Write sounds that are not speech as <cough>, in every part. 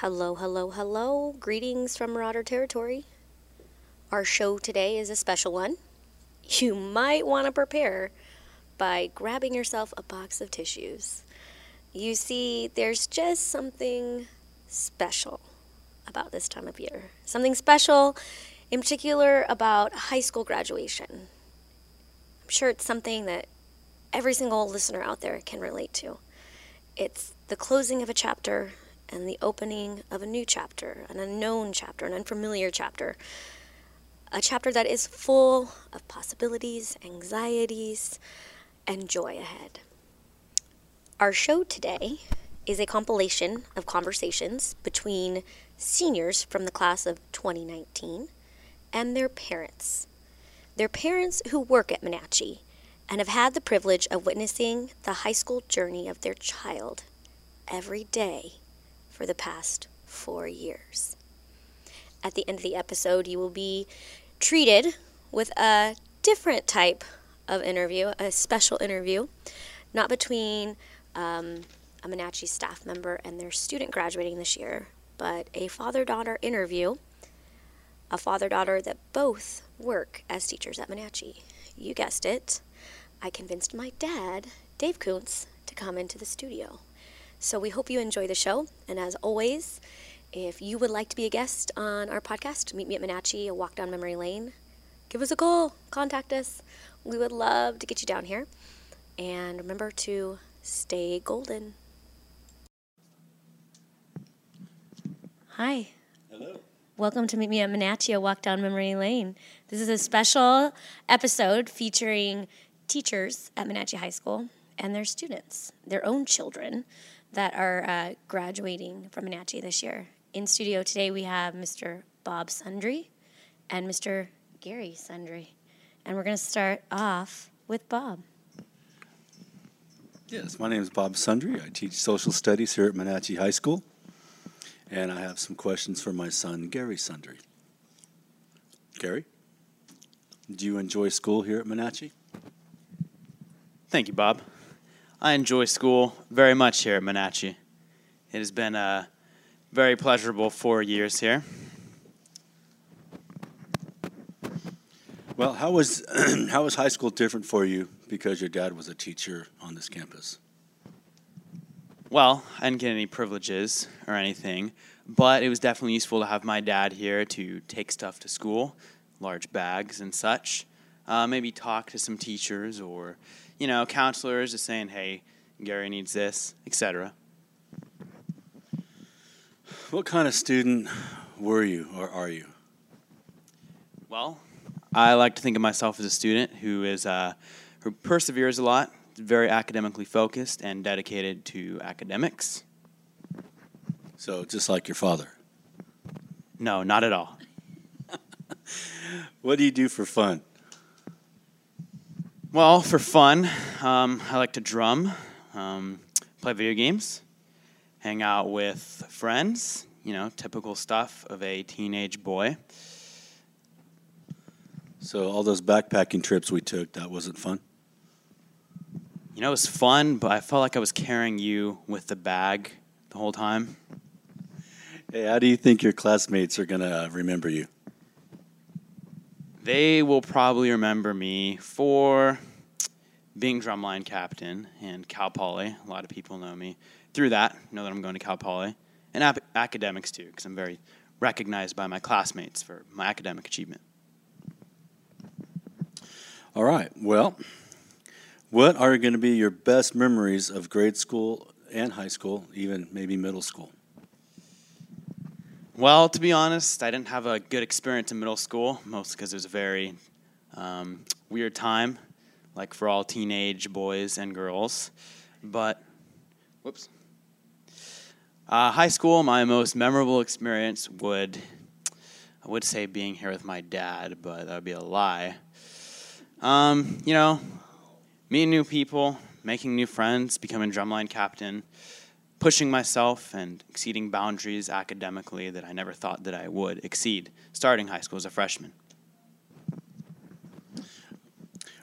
Hello, hello, hello. Greetings from Marauder Territory. Our show today is a special one. You might want to prepare by grabbing yourself a box of tissues. You see, there's just something special about this time of year. Something special, in particular, about high school graduation. I'm sure it's something that every single listener out there can relate to. It's the closing of a chapter and the opening of a new chapter, an unknown chapter, an unfamiliar chapter. A chapter that is full of possibilities, anxieties, and joy ahead. Our show today is a compilation of conversations between seniors from the class of 2019 and their parents. Their parents who work at Monache and have had the privilege of witnessing the high school journey of their child every day for the past four years. At the end of the episode, you will be treated with a different type of interview, a special interview, not between um, a Monache staff member and their student graduating this year, but a father daughter interview. A father daughter that both work as teachers at Monache. You guessed it. I convinced my dad, Dave Koontz, to come into the studio. So we hope you enjoy the show. And as always, if you would like to be a guest on our podcast, Meet Me at Monache, a walk down memory lane, give us a call, contact us. We would love to get you down here. And remember to stay golden. Hi. Hello. Welcome to Meet Me at Monache, a walk down memory lane. This is a special episode featuring teachers at Monache High School and their students, their own children that are uh, graduating from Monache this year. In studio today, we have Mr. Bob Sundre and Mr. Gary Sundre. And we're going to start off with Bob. Yes, my name is Bob Sundre. I teach social studies here at Monache High School. And I have some questions for my son, Gary Sundre. Gary, do you enjoy school here at Monache? Thank you, Bob. I enjoy school very much here at Monache. It has been a very pleasurable four years here. Well, how was <clears throat> how was high school different for you because your dad was a teacher on this campus? Well, I didn't get any privileges or anything, but it was definitely useful to have my dad here to take stuff to school, large bags and such. Uh, maybe talk to some teachers or, you know, counselors just saying, hey, Gary needs this, etc. What kind of student were you or are you? Well, I like to think of myself as a student who is uh, who perseveres a lot, very academically focused, and dedicated to academics. So just like your father. No, not at all. <laughs> What do you do for fun? Well, for fun, um, I like to drum, um, play video games, hang out with friends. You know, typical stuff of a teenage boy. So all those backpacking trips we took, that wasn't fun. You know, it was fun, but I felt like I was carrying you with the bag the whole time. Hey, how do you think your classmates are gonna remember you? They will probably remember me for being drumline captain and Cal Poly. A lot of people know me through that, know that I'm going to Cal Poly. And ap- academics too, because I'm very recognized by my classmates for my academic achievement. All right. Well, what are going to be your best memories of grade school and high school, even maybe middle school? Well, to be honest, I didn't have a good experience in middle school, mostly because it was a very um, weird time, like for all teenage boys and girls. But, whoops. Uh, high school, my most memorable experience would, I would say being here with my dad, but that would be a lie. Um, you know, meeting new people, making new friends, becoming drumline captain, pushing myself and exceeding boundaries academically that I never thought that I would exceed starting high school as a freshman.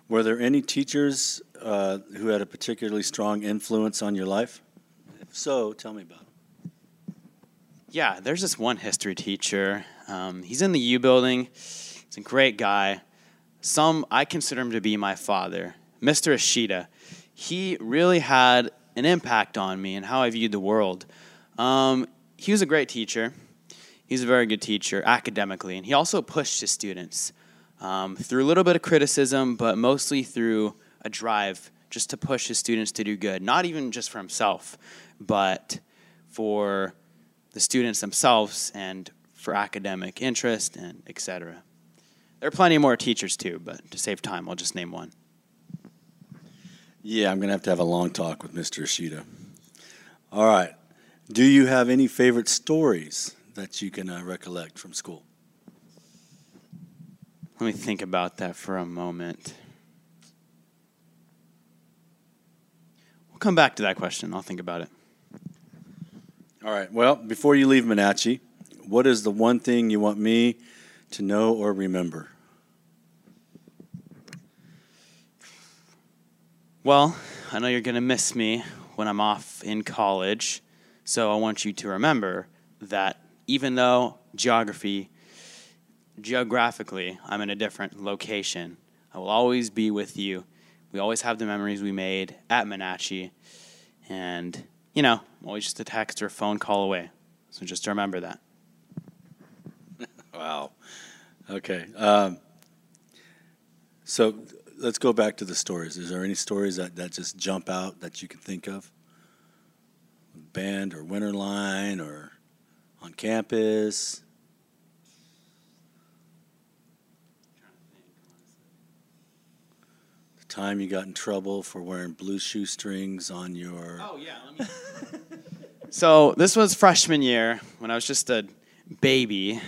Were there any teachers uh, who had a particularly strong influence on your life? If so, tell me about them. yeah, there's this one history teacher. Um, he's in the U building. He's a great guy. Some I consider him to be my father, Mr. Ishida. He really had an impact on me and how I viewed the world. Um, he was a great teacher. He's a very good teacher academically, and he also pushed his students um, through a little bit of criticism, but mostly through a drive just to push his students to do good, not even just for himself, but for the students themselves and for academic interest and etc. There are plenty more teachers too, but to save time, I'll just name one. Yeah, I'm going to have to have a long talk with Mr. Ishida. All right. Do you have any favorite stories that you can uh, recollect from school? Let me think about that for a moment. We'll come back to that question. I'll think about it. All right. Well, before you leave Monache, what is the one thing you want me to know or remember? Well, I know you're going to miss me when I'm off in college, so I want you to remember that even though geography, geographically, I'm in a different location, I will always be with you. We always have the memories we made at Monache, and you know, always just a text or phone call away. So just remember that. <laughs> wow. Okay. Um, so let's go back to the stories. Is there any stories that, that just jump out that you can think of? Band or Winterline or on campus? The time you got in trouble for wearing blue shoestrings on your. Oh, yeah. <laughs> so this was freshman year when I was just a baby,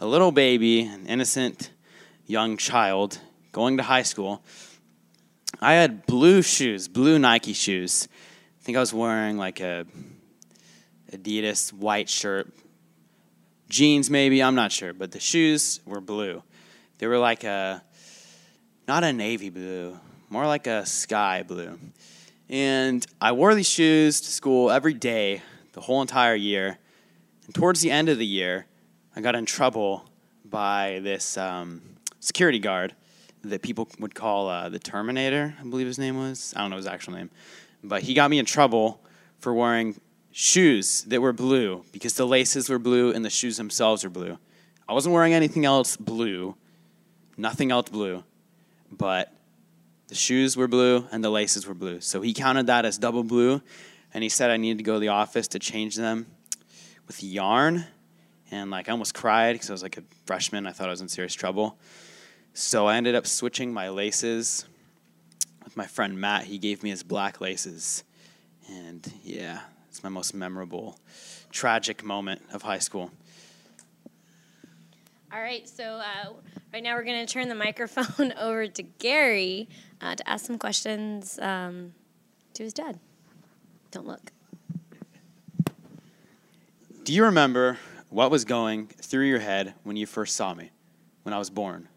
a little baby, an innocent young child going to high school. I had blue shoes, blue Nike shoes. I think I was wearing like a Adidas white shirt, jeans maybe, I'm not sure, but the shoes were blue. They were like a not a navy blue, more like a sky blue. And I wore these shoes to school every day, the whole entire year. And towards the end of the year, I got in trouble by this um, security guard that people would call uh, the Terminator, I believe his name was. I don't know his actual name. But he got me in trouble for wearing shoes that were blue because the laces were blue and the shoes themselves were blue. I wasn't wearing anything else blue, nothing else blue, but the shoes were blue and the laces were blue. So he counted that as double blue, and he said I needed to go to the office to change them with yarn. And like I almost cried because I was like a freshman. I thought I was in serious trouble. So I ended up switching my laces with my friend Matt. He gave me his black laces. And yeah, it's my most memorable, tragic moment of high school. All right, so uh, right now we're going to turn the <laughs> microphone <laughs> over to Gary uh, to ask some questions um, to his dad. Don't look. Do you remember what was going through your head when you first saw me, when I was born?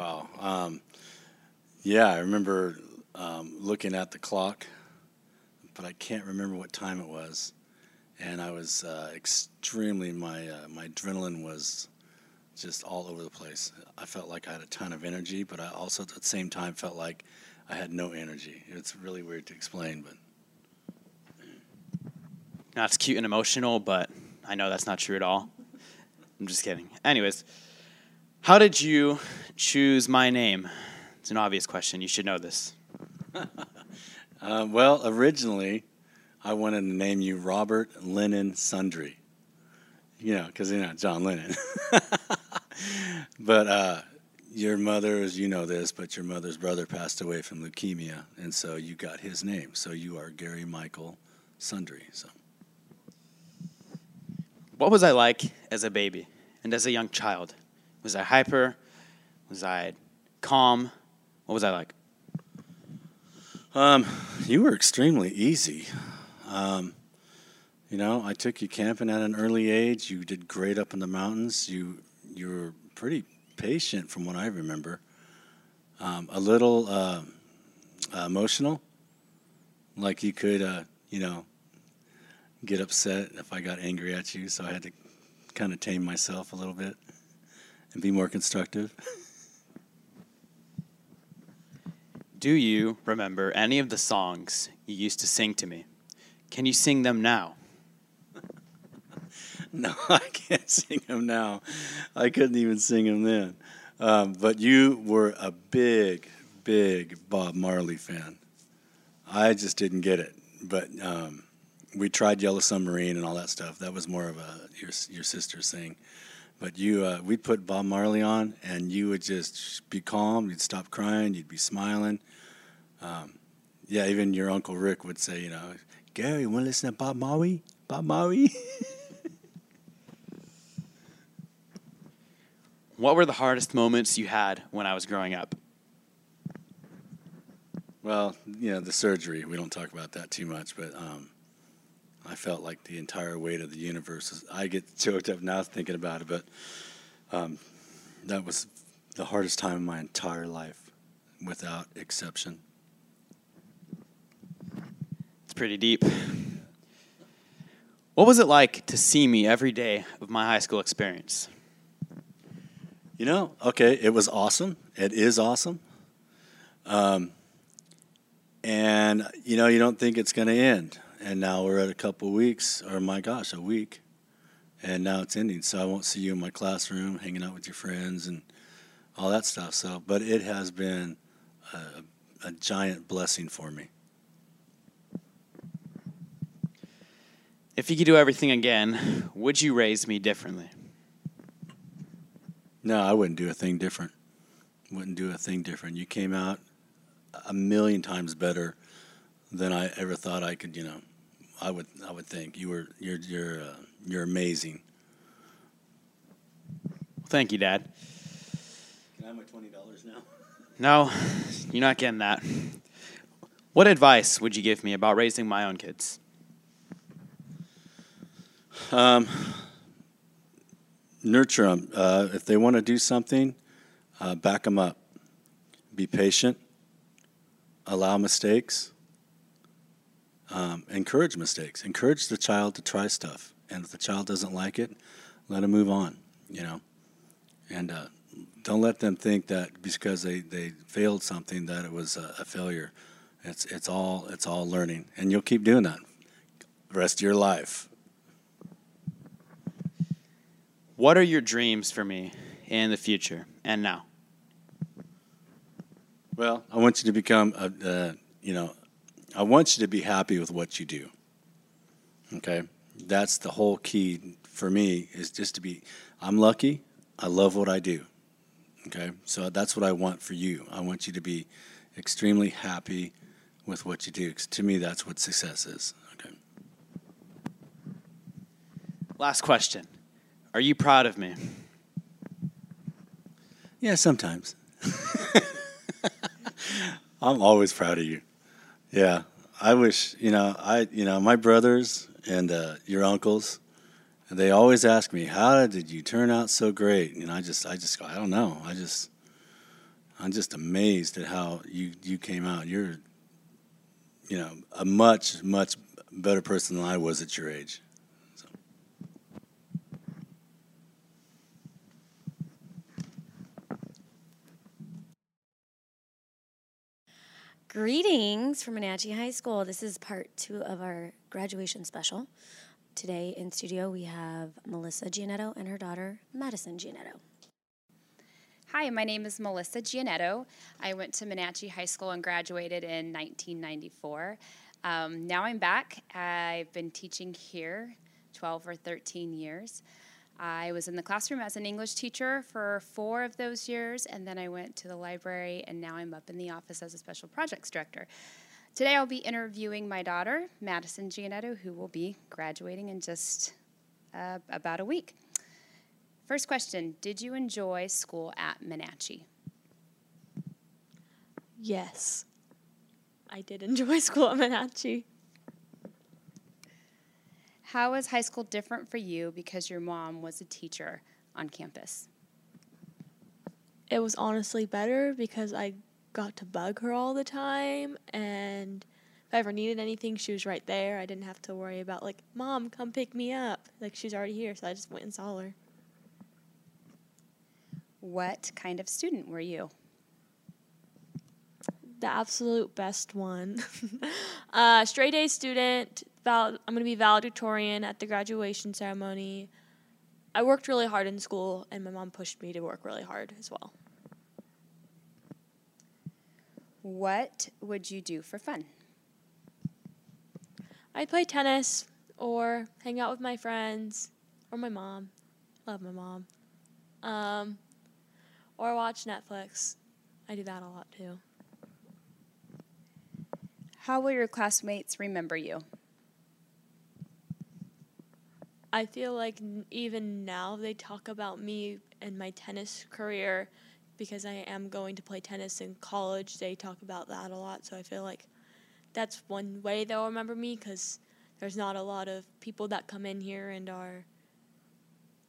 Wow. Um, yeah, I remember um, looking at the clock, but I can't remember what time it was. And I was uh, extremely, my, uh, my adrenaline was just all over the place. I felt like I had a ton of energy, but I also at the same time felt like I had no energy. It's really weird to explain, but. Not cute and emotional, but I know that's not true at all. I'm just kidding. Anyways, how did you choose my name? It's an obvious question. You should know this. <laughs> uh, well, originally, I wanted to name you Robert Lennon Sundre. You know, because, you're not John Lennon. <laughs> but uh, your mother, as you know this, but your mother's brother passed away from leukemia, and so you got his name. So you are Gary Michael Sundre. So, what was I like as a baby and as a young child? Was I hyper? Was I calm? What was I like? Um, you were extremely easy. Um, you know, I took you camping at an early age. You did great up in the mountains. You you were pretty patient, from what I remember. Um, a little uh, emotional, like you could, uh, you know, get upset if I got angry at you, so I had to kind of tame myself a little bit and be more constructive. Do you remember any of the songs you used to sing to me? Can you sing them now? <laughs> No, I can't sing them now. I couldn't even sing them then. Um, but you were a big, big Bob Marley fan. I just didn't get it. But um, we tried Yellow Submarine and all that stuff. That was more of a your your sister's thing. But you, uh, we'd put Bob Marley on, and you would just be calm. You'd stop crying. You'd be smiling. Um, yeah, even your uncle Rick would say, you know, Gary, want to listen to Bob Marley? Bob Marley. <laughs> What were the hardest moments you had when I was growing up? Well, you know, the surgery, we don't talk about that too much, but um, I felt like the entire weight of the universe. Was, I get choked up now thinking about it, but um, that was the hardest time of my entire life, without exception. It's pretty deep. What was it like to see me every day of my high school experience? You know, okay, it was awesome. It is awesome. Um, and, you know, you don't think it's going to end. And now we're at a couple weeks, or my gosh, a week. And now it's ending. So I won't see you in my classroom, hanging out with your friends and all that stuff. So, but it has been a, a giant blessing for me. If you could do everything again, would you raise me differently? No, I wouldn't do a thing different. Wouldn't do a thing different. You came out a million times better than I ever thought I could. You know, I would. I would think you were. You're. You're. Uh, you're amazing. Thank you, Dad. Can I have my twenty dollars now? <laughs> No, you're not getting that. What advice would you give me about raising my own kids? Um, nurture them. Uh, if they want to do something, uh, back them up. Be patient. Allow mistakes. Um, encourage mistakes. Encourage the child to try stuff. And if the child doesn't like it, let them move on. You know, and uh, don't let them think that because they, they failed something that it was a, a failure. It's it's all it's all learning, and you'll keep doing that the rest of your life. What are your dreams for me in the future and now? Well, I want you to become a, uh, you know, I want you to be happy with what you do. Okay, that's the whole key for me is just to be. I'm lucky. I love what I do. Okay, so that's what I want for you. I want you to be extremely happy with what you do. 'cause to me, that's what success is. Okay. Last question. Are you proud of me? Yeah, sometimes. <laughs> I'm always proud of you. Yeah, I wish you know I you know my brothers and uh, your uncles. They always ask me, "How did you turn out so great?" And I just I just go, I don't know. I just I'm just amazed at how you you came out. You're you know a much much better person than I was at your age. Greetings from Monache High School. This is part two of our graduation special. Today in studio we have Melissa Giannetto and her daughter Madison Giannetto. Hi, my name is Melissa Giannetto. I went to Monache High School and graduated in 1994. Um, now I'm back. I've been teaching here 12 or 13 years. I was in the classroom as an English teacher for four of those years, and then I went to the library, and now I'm up in the office as a special projects director. Today I'll be interviewing my daughter, Madison Giannetto, who will be graduating in just uh, about a week. First question Did you enjoy school at Monache? Yes. I did enjoy <laughs> school at Monache. How was high school different for you because your mom was a teacher on campus? It was honestly better because I got to bug her all the time and if I ever needed anything, she was right there. I didn't have to worry about like, "Mom, come pick me up." Like she's already here, so I just went and saw her. What kind of student were you? The absolute best one. <laughs> uh, straight A student. Val- I'm gonna be valedictorian at the graduation ceremony. I worked really hard in school, and my mom pushed me to work really hard as well. What would you do for fun? I'd play tennis or hang out with my friends or my mom. Love my mom. Um, or watch Netflix. I do that a lot too. How will your classmates remember you? I feel like even now they talk about me and my tennis career because I am going to play tennis in college. They talk about that a lot, so I feel like that's one way they'll remember me because there's not a lot of people that come in here and are.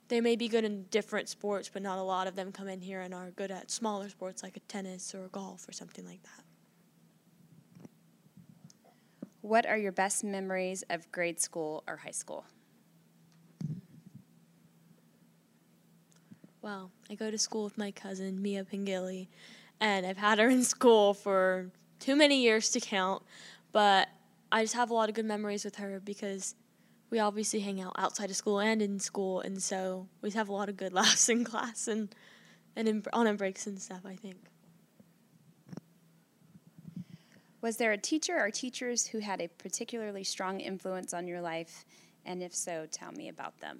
They may be good in different sports, but not a lot of them come in here and are good at smaller sports like a tennis or golf or something like that. What are your best memories of grade school or high school? Well, I go to school with my cousin, Mia Pingili, and I've had her in school for too many years to count, but I just have a lot of good memories with her because we obviously hang out outside of school and in school, and so we have a lot of good laughs in class and, and in, on our breaks and stuff, I think. Was there a teacher or teachers who had a particularly strong influence on your life? And if so, tell me about them.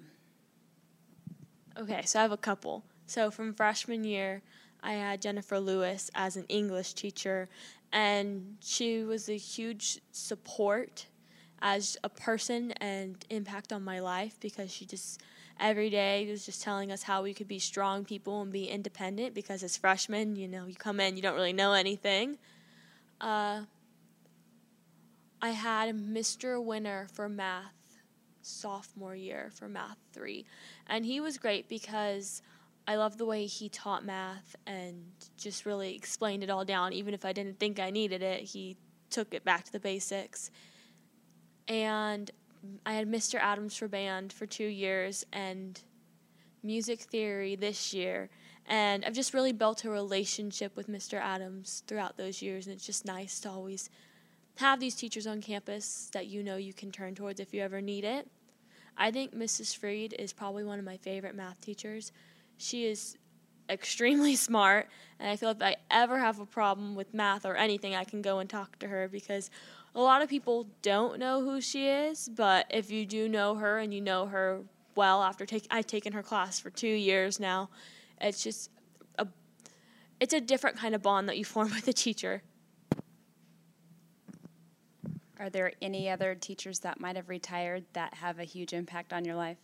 Okay, so I have a couple. So from freshman year, I had Jennifer Lewis as an English teacher, and she was a huge support as a person and impact on my life because she just every day was just telling us how we could be strong people and be independent because as freshmen, you know, you come in, you don't really know anything. Uh, I had Mr. Winner for math sophomore year for math 3 and he was great because I love the way he taught math and just really explained it all down even if I didn't think I needed it he took it back to the basics and I had Mr. Adams for band for 2 years and music theory this year and I've just really built a relationship with Mr. Adams throughout those years and it's just nice to always have these teachers on campus that you know you can turn towards if you ever need it. I think Mrs. Freed is probably one of my favorite math teachers. She is extremely <laughs> smart, and I feel if I ever have a problem with math or anything, I can go and talk to her because a lot of people don't know who she is, but if you do know her and you know her well after take I've taken her class for 2 years now, it's just a it's a different kind of bond that you <laughs> form with a teacher. Are there any other teachers that might have retired that have a huge impact on your life?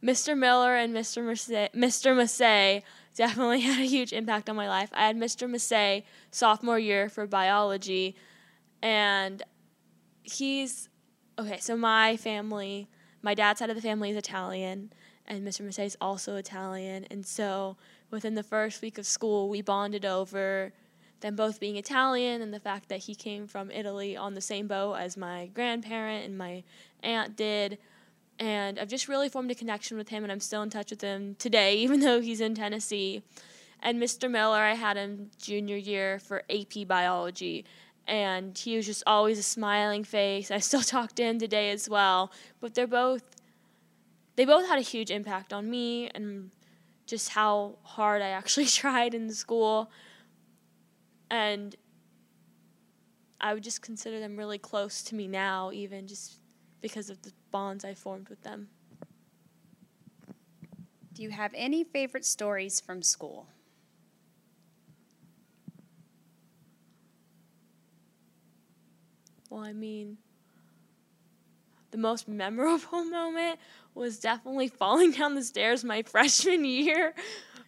Mr. Miller and Mr. Massey, Mr. Definitely <laughs> had a huge impact on my life. I had Mr. Massey sophomore year for biology, and he's okay. So my family, my dad's side of the family is Italian, and Mr. Massey is also Italian, and so within the first week of school, we bonded over them both being Italian and the fact that he came from Italy on the same boat as my grandparent and my aunt did. And I've just really formed a connection with him, and I'm still in touch with him today, <laughs> even though he's in Tennessee. And Mr. Miller, I had him junior year for AP biology, and he was just always a smiling face. I still <laughs> talk to him today as well. But they're both, they both had a huge impact on me and just how hard I actually <laughs> tried in school and I would just consider them really close to me now, even just because of the bonds I formed with them. Do you have any favorite stories from school? Well, I mean, the most memorable <laughs> moment was definitely falling down the stairs my <laughs> freshman year,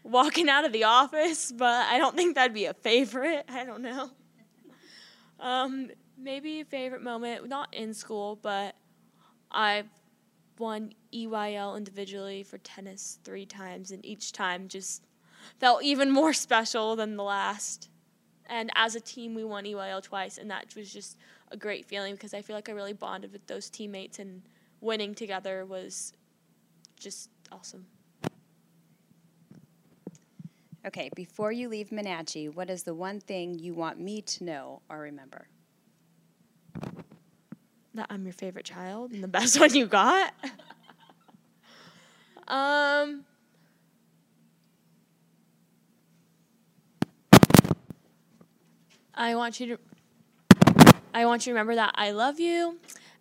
walking out of the office, but I don't think that'd be a favorite. I don't know. Um, maybe a favorite moment, not in school, but I've won EYL individually for tennis three times, and each time just felt even more special than the last. And as a team, we won EYL twice, and that was just a great feeling because I feel like I really bonded with those teammates, and winning together was just awesome. Okay, before you leave Monache, what is the one thing you want me to know or remember? That I'm your favorite child and the <laughs> best one you got. <laughs> um. I want you to I want you to remember that I love you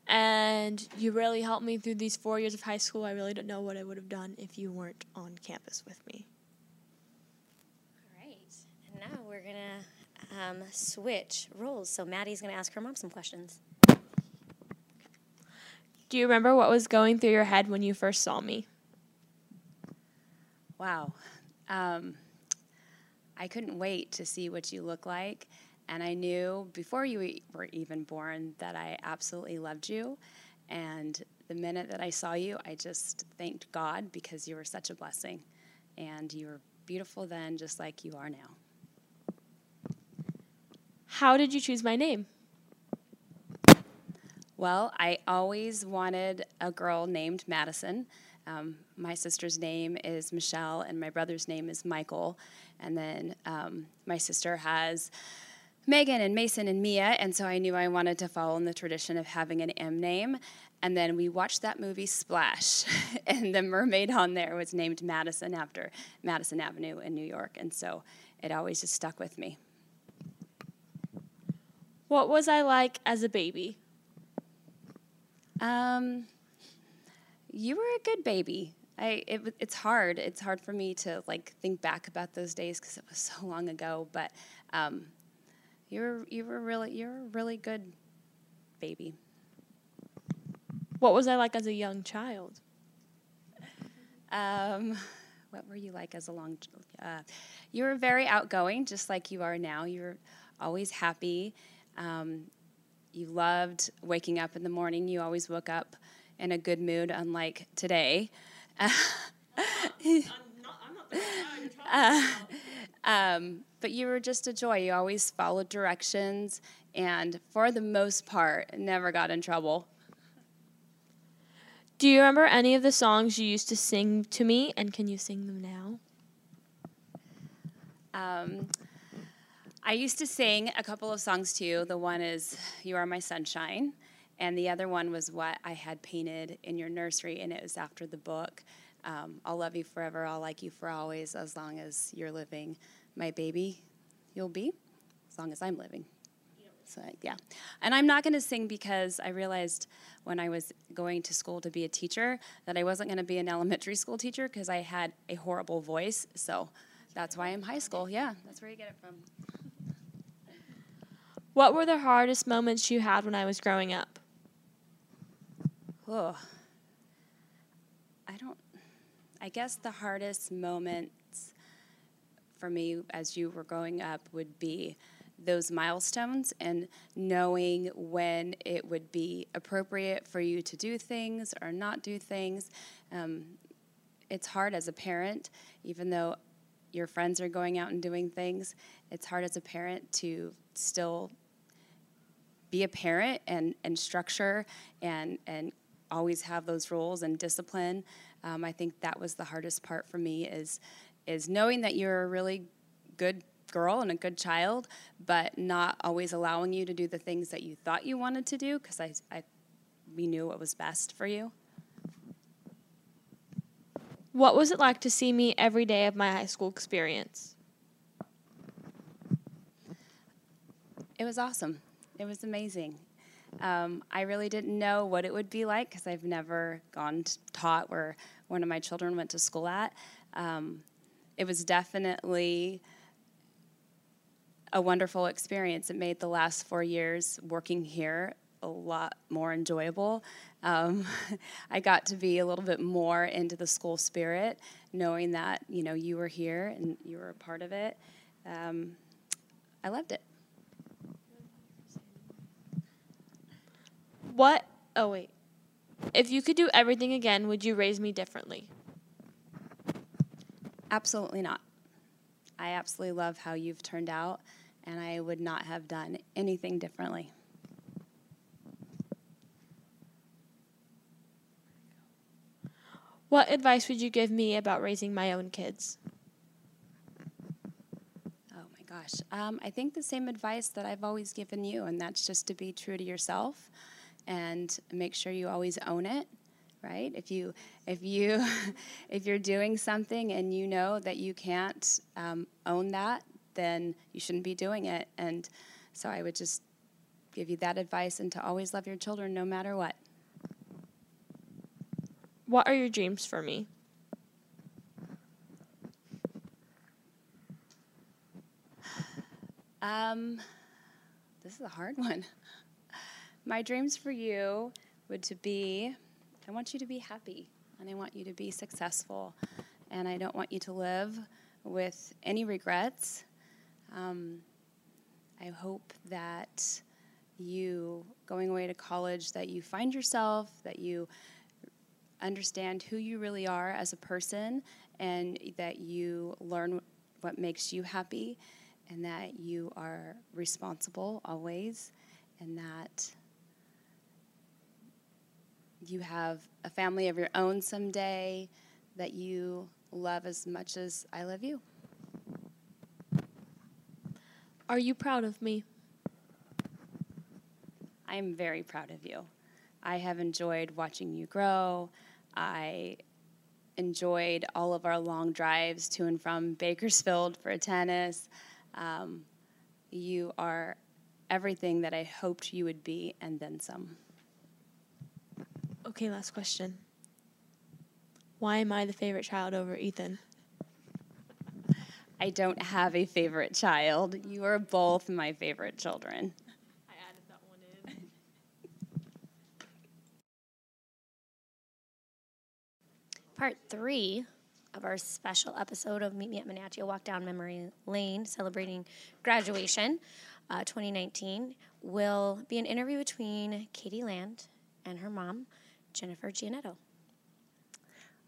and you really helped me through these 4 years of high school. I really don't know what I would have done if you weren't on campus with me. Great. And now we're going to um, switch roles. So Maddie's going to ask her mom some questions. Do you remember what was going through your head when you first saw me? Wow. Um, I couldn't wait to see what you look like. And I knew before you were even born that I absolutely loved you. And the minute that I saw you, I just thanked God because you were such a blessing. And you were beautiful then, just like you are now. How did you choose my name? Well, I always wanted a girl named Madison. Um, my sister's name is Michelle, and my brother's name is Michael. And then um, my sister has Megan and Mason and Mia, and so I knew I wanted to follow in the tradition of having an M name. And then we watched that movie Splash, <laughs> and the mermaid on there was named Madison after Madison Avenue in New York. And so it always just stuck with me. What was I like as a baby? Um, you were a good baby. I it, it's hard. It's hard for me to like think back about those days because it was so long ago. But um, you were you were really you're a really good baby. What was I like as a young child? Um, what were you like as a long? Uh, you were very outgoing, just like you are now. You were always happy. Um, you loved waking up in the morning. You always woke up in a good mood, unlike today. <laughs> Uh, <laughs> um, but you were just a joy. You always followed directions, and for the most part, never got in trouble. Do you remember any of the songs you used to sing to me, and can you sing them now? Um, I used to sing a couple of songs to you. The one is You Are My Sunshine, and the other one was what I had painted in your nursery, and it was after the book. Um, I'll love you forever, I'll like you for always, as long as you're living. My baby, you'll be, as long as I'm living. So, yeah. And I'm not going to sing because I realized when I was going to school to be a teacher that I wasn't going to be an <laughs> elementary school teacher because I had a horrible voice. So that's why I'm high school. Yeah, that's where you get it from. What were the hardest moments you had when I was growing up? Oh, I don't. I guess the hardest moments for me as you were growing up would be those milestones and knowing when it would be appropriate for you to do things or not do things. Um, it's hard as a parent, even though your friends are going out and doing things, it's hard as a parent to still be a parent and, and structure and, and always have those rules and discipline. Um, I think that was the hardest part for me is is knowing that you're a really good girl and a good child, but not always allowing you to do the things that you thought you wanted to do because I, I we knew what was best for you. What was it like to see me every day of my high school experience? It was awesome. It was amazing. Um, I really didn't know what it would be like because I've never gone taught where one of my children went to school at. Um, it was definitely a wonderful experience. It made the last four years working here a lot more enjoyable. Um, <laughs> I got to be a little bit more into the school spirit, knowing that you know you were here and you were a part of it. Um, I loved it. What? Oh, wait. If you could do everything again, would you raise me differently? Absolutely not. I absolutely love how you've turned out, and I would not have done anything differently. What advice would you give me about raising my own kids? Oh my gosh. Um, I think the same advice that I've always given you, and that's just to be true to yourself and make sure you always own it. Right? If you if you <laughs> if you're doing something and you know that you can't um, own that, then you shouldn't be doing it. And so I would just give you that advice and to always love your children no matter what. What are your dreams for me? <sighs> Um, this is a hard <laughs> one. My dreams for you would to be I want you to be happy and I want you to be successful and I don't want you to live with any regrets. Um, I hope that you going away to college that you find yourself, that you understand who you really are as a person and that you learn what makes you happy and that you are responsible always and that you have a family of your own someday that you love as much as I love you. Are you proud of me? I am very proud of you. I have enjoyed watching you grow. I enjoyed all of our long drives to and from Bakersfield for tennis. Um, you are everything that I hoped you would be, and then some. Okay, last question. Why am I the favorite child over Ethan? I don't have a favorite child. You are both my favorite children. I added that one in. Part three of our special episode of Meet Me at Monache, a walk down memory lane celebrating graduation uh, 2019, will be an interview between Katie Land and her mom, Jennifer Giannetto.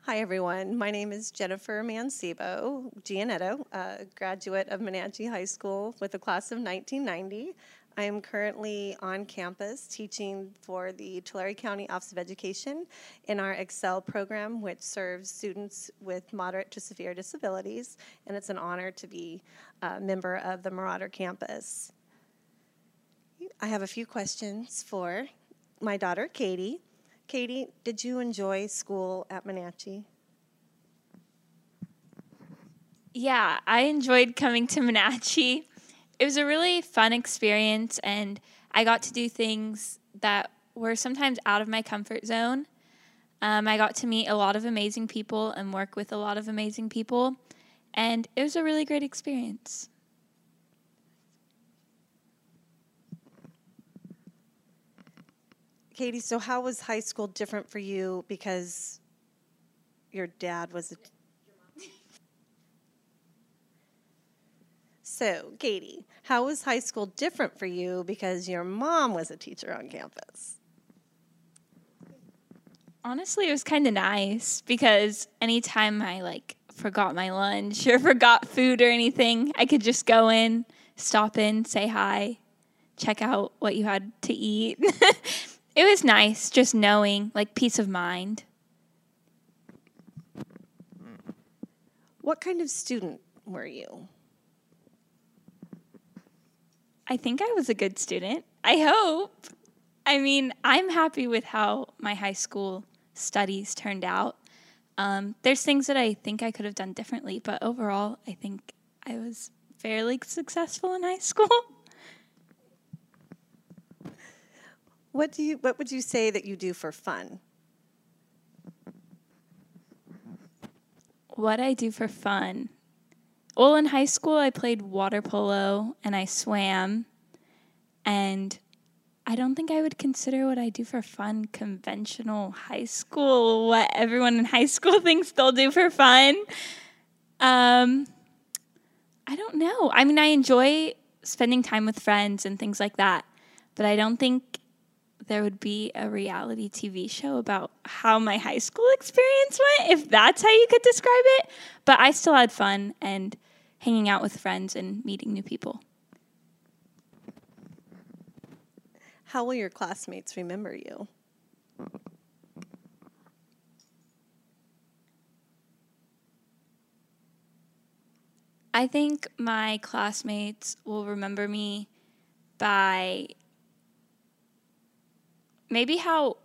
Hi, everyone. My name is Jennifer Mancebo Giannetto, a graduate of Monache High School with the class of 1990. I am currently on campus teaching for the Tulare County Office of Education in our Excel program, which serves students with moderate to severe disabilities, and it's an honor to be a member of the Marauder campus. I have a few questions for my daughter, Katie. Katie, did you enjoy school at Monache? Yeah, I enjoyed coming to Monache. It was a really fun experience, and I got to do things that were sometimes out of my comfort zone. Um, I got to meet a lot of amazing people and work with a lot of amazing people, and it was a really great experience. Katie, so how was high school different for you because your dad was a. So, Katie, how was high school different for you because your mom was a teacher on campus? Honestly, it was kind of nice because anytime I like forgot my lunch or <laughs> forgot food or anything, I could just go in, stop in, say hi, check out what you had to eat. <laughs> it was nice just knowing, like, peace of mind. What kind of student were you? I think I was a good student. I hope. I mean, I'm happy with how my high school studies turned out. Um, there's things that I think I could have done differently, but overall, I think I was fairly successful in high <laughs> school. What do you what would you say that you do for fun? What I do for fun. Well, in high school, I played water polo and I swam. And I don't think I would consider what I do for fun conventional high school, what everyone in high school <laughs> thinks they'll do for fun. Um, I don't know. I mean, I enjoy spending time with friends and things like that, but I don't think there would be a reality TV show about how my high school experience went, if that's how you could describe it. But I still had fun and hanging out with friends and meeting new people. How will your classmates remember you? I think my classmates will remember me by maybe how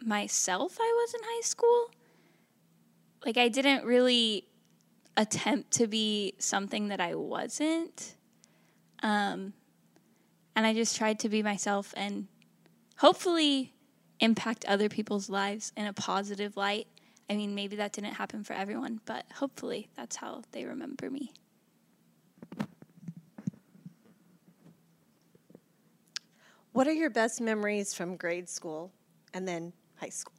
myself I was in high school. Like, I didn't really attempt to be something that I wasn't. Um, and I just tried to be myself and hopefully impact other people's lives in a positive light. I mean, maybe that didn't happen for everyone, but hopefully that's how they remember me. What are your best memories from grade school and then high school?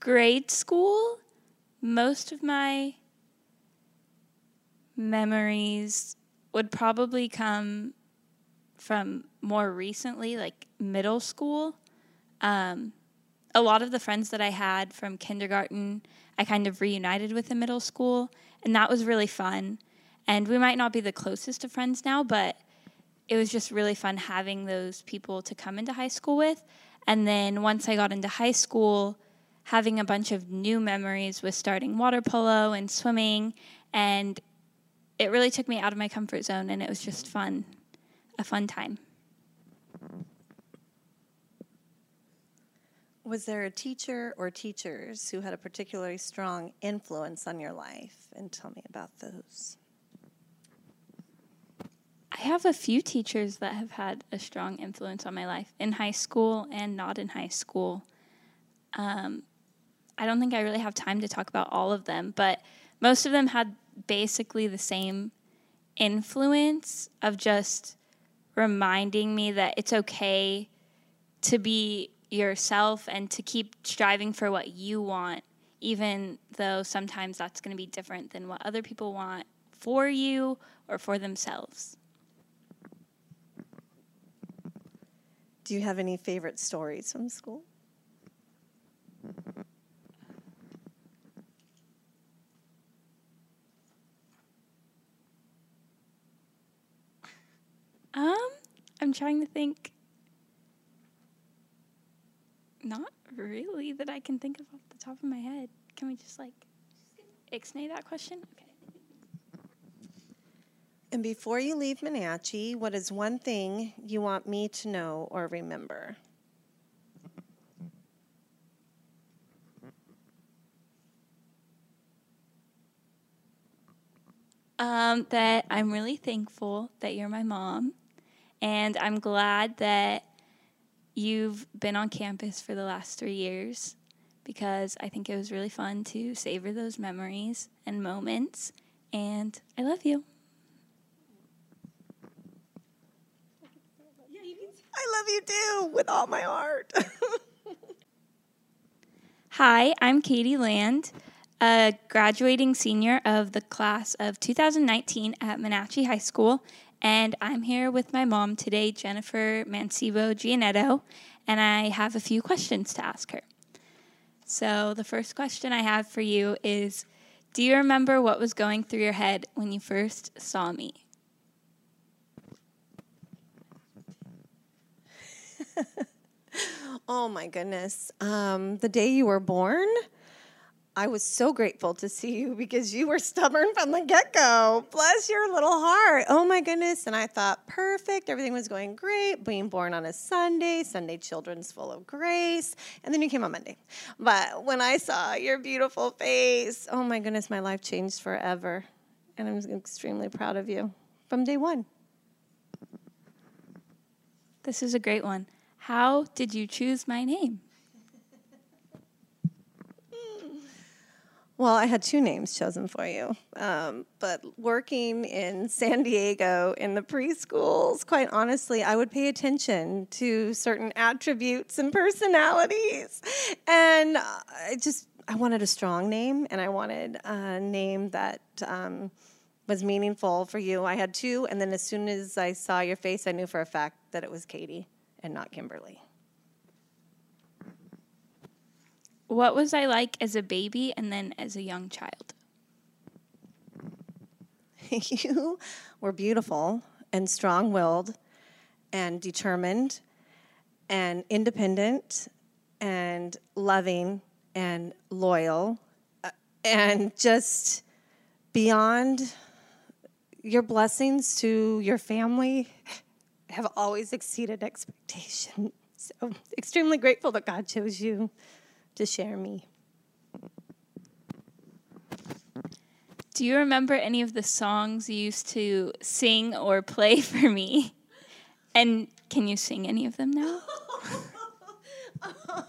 Grade school, most of my memories would probably come from more recently, like middle school. Um, a lot of the friends that I had from kindergarten, I kind of reunited with in middle school, and that was really fun. And we might not be the closest of friends now, but it was just really fun having those people to come into high school with. And then once I got into high school, having a bunch of new memories with starting water polo and swimming. And it really took me out of my comfort zone, and it was just fun, a fun time. Was there a teacher or teachers who had a particularly strong influence on your life? And tell me about those. I have a few teachers that have had a strong influence on my life in high school and not in high school. Um, I don't think I really have time to talk about all of them, but most of them had basically the same influence of just reminding me that it's okay to be yourself and to keep striving for what you want, even though sometimes that's going to be different than what other people want for you or for themselves. Do you have any favorite stories from school? Um, I'm trying to think. Not really that I can think of off the top of my head. Can we just like ixnay that question? Okay. And before you leave Monache, what is one thing you want me to know or remember? Um, that I'm really thankful that you're my mom, and I'm glad that you've been on campus for the last three years because I think it was really fun to savor those memories and moments. And I love you. I love you too, with all my heart. <laughs> Hi, I'm Katie Land, a graduating senior of the class of 2019 at Monache High School, and I'm here with my mom today, Jennifer Mancebo Giannetto, and I have a few questions to ask her. So, the first question I have for you is Do you remember what was going through your head when you first saw me? <laughs> oh my goodness. Um, the day you were born, I was so grateful to see you because you were stubborn from the get go. Bless your little heart. Oh my goodness. And I thought, perfect. Everything was going great. Being born on a Sunday, Sunday children's full of grace. And then you came on Monday. But when I saw your beautiful face, oh my goodness, my life changed forever. And I'm extremely proud of you from day one. This is a great one. How did you choose my name? Well, I had two names chosen for you, um, but working in San Diego in the preschools, quite honestly, I would pay attention to certain attributes and personalities, and I just I wanted a strong name, and I wanted a name that. Um, was meaningful for you. I had two, and then as soon as I saw your face, I knew for a fact that it was Katie and not Kimberly. What was I like as a baby and then as a young child? <laughs> you were beautiful and strong willed and determined and independent and loving and loyal uh, and just beyond your blessings to your family have always exceeded expectation. <laughs> So, extremely grateful that God chose you to share me. Do you remember any of the songs you used to sing or play <laughs> for me? And can you sing any of them now? <laughs>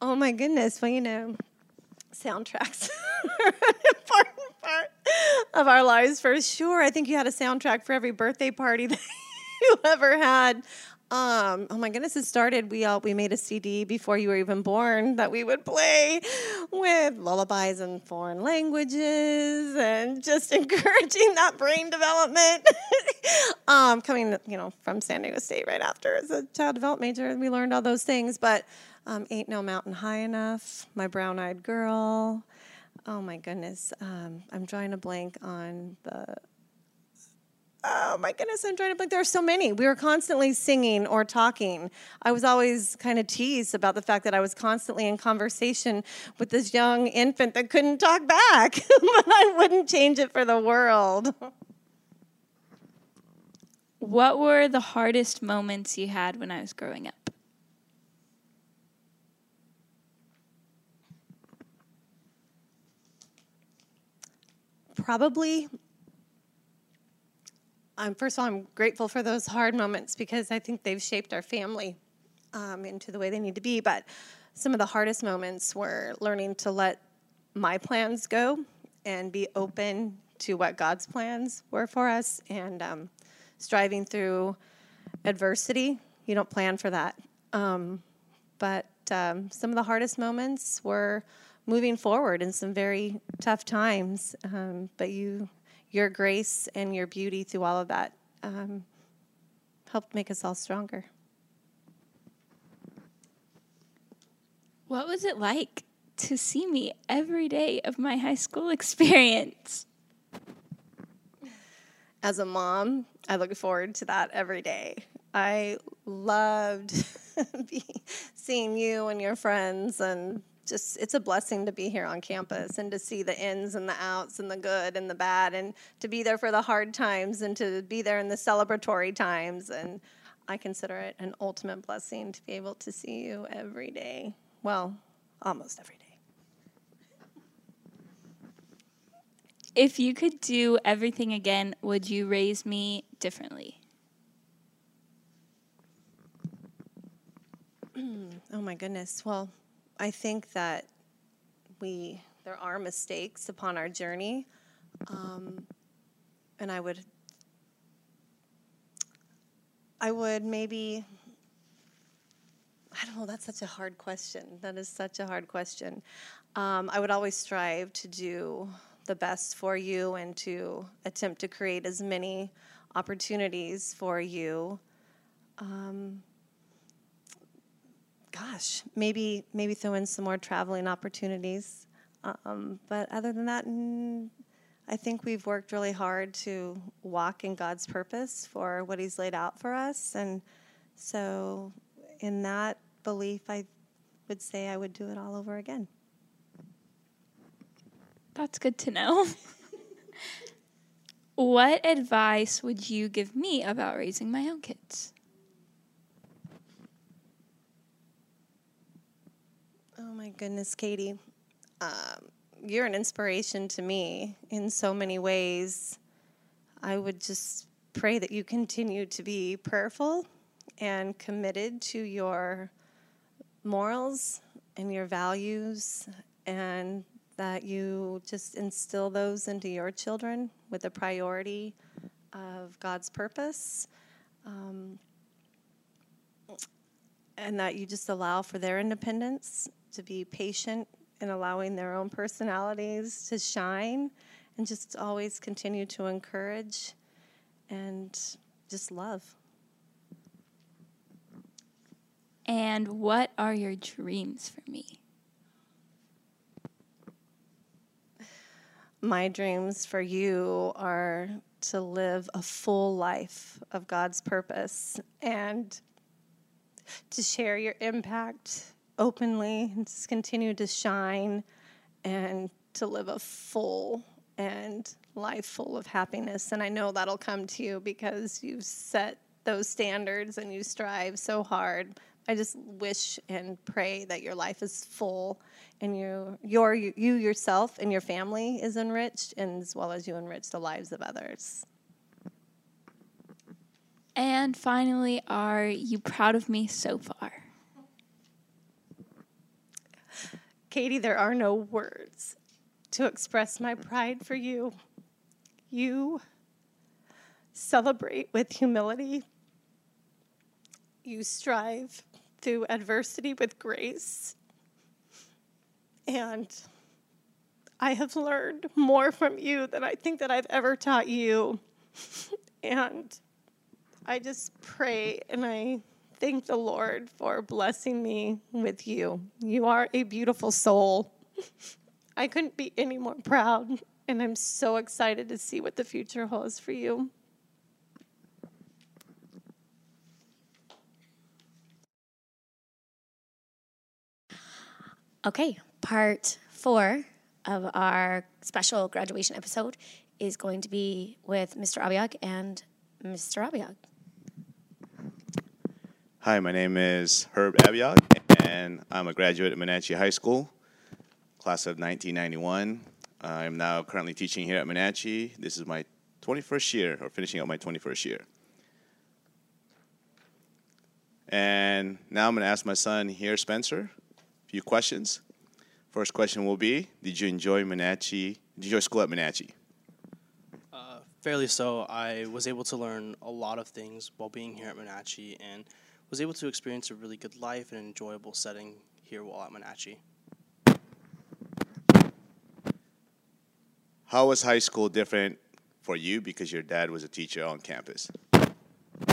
oh my goodness. Well, you know, soundtracks <laughs> are an important part of our lives for sure. I think you had a soundtrack for every birthday party that you ever had. Um, oh my goodness, it started. We all we made a CD before you were even born that we would play with lullabies in foreign languages and just <laughs> encouraging that brain development. <laughs> um, coming, you know, from San Diego State right after as a child development major, we learned all those things. But um, ain't no mountain high enough. My brown eyed girl. Oh my goodness, um, I'm drawing a blank on the oh my goodness, I'm trying to believe there are so many. We were constantly singing or talking. I was always kind of teased about the fact that I was constantly in conversation with this young infant that couldn't talk back, <laughs> but I wouldn't change it for the world. What were the hardest moments you had when I was growing up? Probably um, first of all, I'm grateful for those hard moments because I think they've shaped our family um, into the way they need to be. But some of the hardest moments were learning to let my plans go and be open to what God's plans were for us and um, striving through adversity. You don't plan for that. Um, but um, some of the hardest moments were moving forward in some very tough times. But you your grace and your beauty through all of that um, helped make us all stronger. What was it like to see me every day of my high school <laughs> experience? As a mom, I look forward to that every day. I loved <laughs> seeing you and your friends and just it's a blessing to be here on campus and to see the ins and the outs and the good and the bad and to be there for the hard times and to be there in the celebratory times and I consider it an ultimate blessing to be able to see you every day. Well, almost every day. If you could do everything again, would you raise me differently? <clears throat> oh my goodness. Well, I think that we there are mistakes upon our journey, um, and I would I would maybe I don't know. That's such a hard question. That is such a hard question. Um, I would always strive to do the best for you and to attempt to create as many opportunities for you. Um, gosh, maybe maybe throw in some more traveling opportunities. Um, but other than that, I think we've worked really hard to walk in God's purpose for what He's laid out for us, and so in that belief, I would say I would do it all over again. That's good to know. <laughs> what advice would you give me about raising my own kids? My goodness, Katie. Um, you're an inspiration to me in so many ways. I would just pray that you continue to be prayerful and committed to your morals and your values, and that you just instill those into your children with the priority of God's purpose. Um, and that you just allow for their independence to be patient in allowing their own personalities to shine and just always continue to encourage and just love. And what are your dreams for me? my dreams for you are to live a full life of God's purpose and to share your impact openly and just continue to shine and to live a full and life full of happiness. And I know that'll come to you because you've set those standards and you strive so hard. I just wish and pray that your life is full and you, your, you yourself and your family is enriched, and as well as you enrich the lives of others. And finally, are you proud of me so far? Katie, there are no words to express my pride for you. You celebrate with humility. You strive through adversity with grace. And I have learned more from you than I think that I've ever taught you. <laughs> And I just pray and I thank the Lord for blessing me with you. You are a beautiful soul. I couldn't be any more proud, and I'm so excited to see what the future holds for you. Okay, part four of our special graduation episode is going to be with Mr. Abiog and Mr. Abiog. Hi, my name is Herb Abiog, and I'm a graduate at Monache High School, class of 1991. I'm now currently teaching here at Monache. This is my 21st year, or finishing up my 21st year. And now I'm going to ask my son here, Spencer, a few questions. First question will be Did you enjoy Monache? Did you enjoy school at Monache? Uh, fairly so. I was able to learn a lot of things while being here at Monache and was able to experience a really good life and an enjoyable setting here while at Monache. How was high school different for you because your dad was a teacher on campus?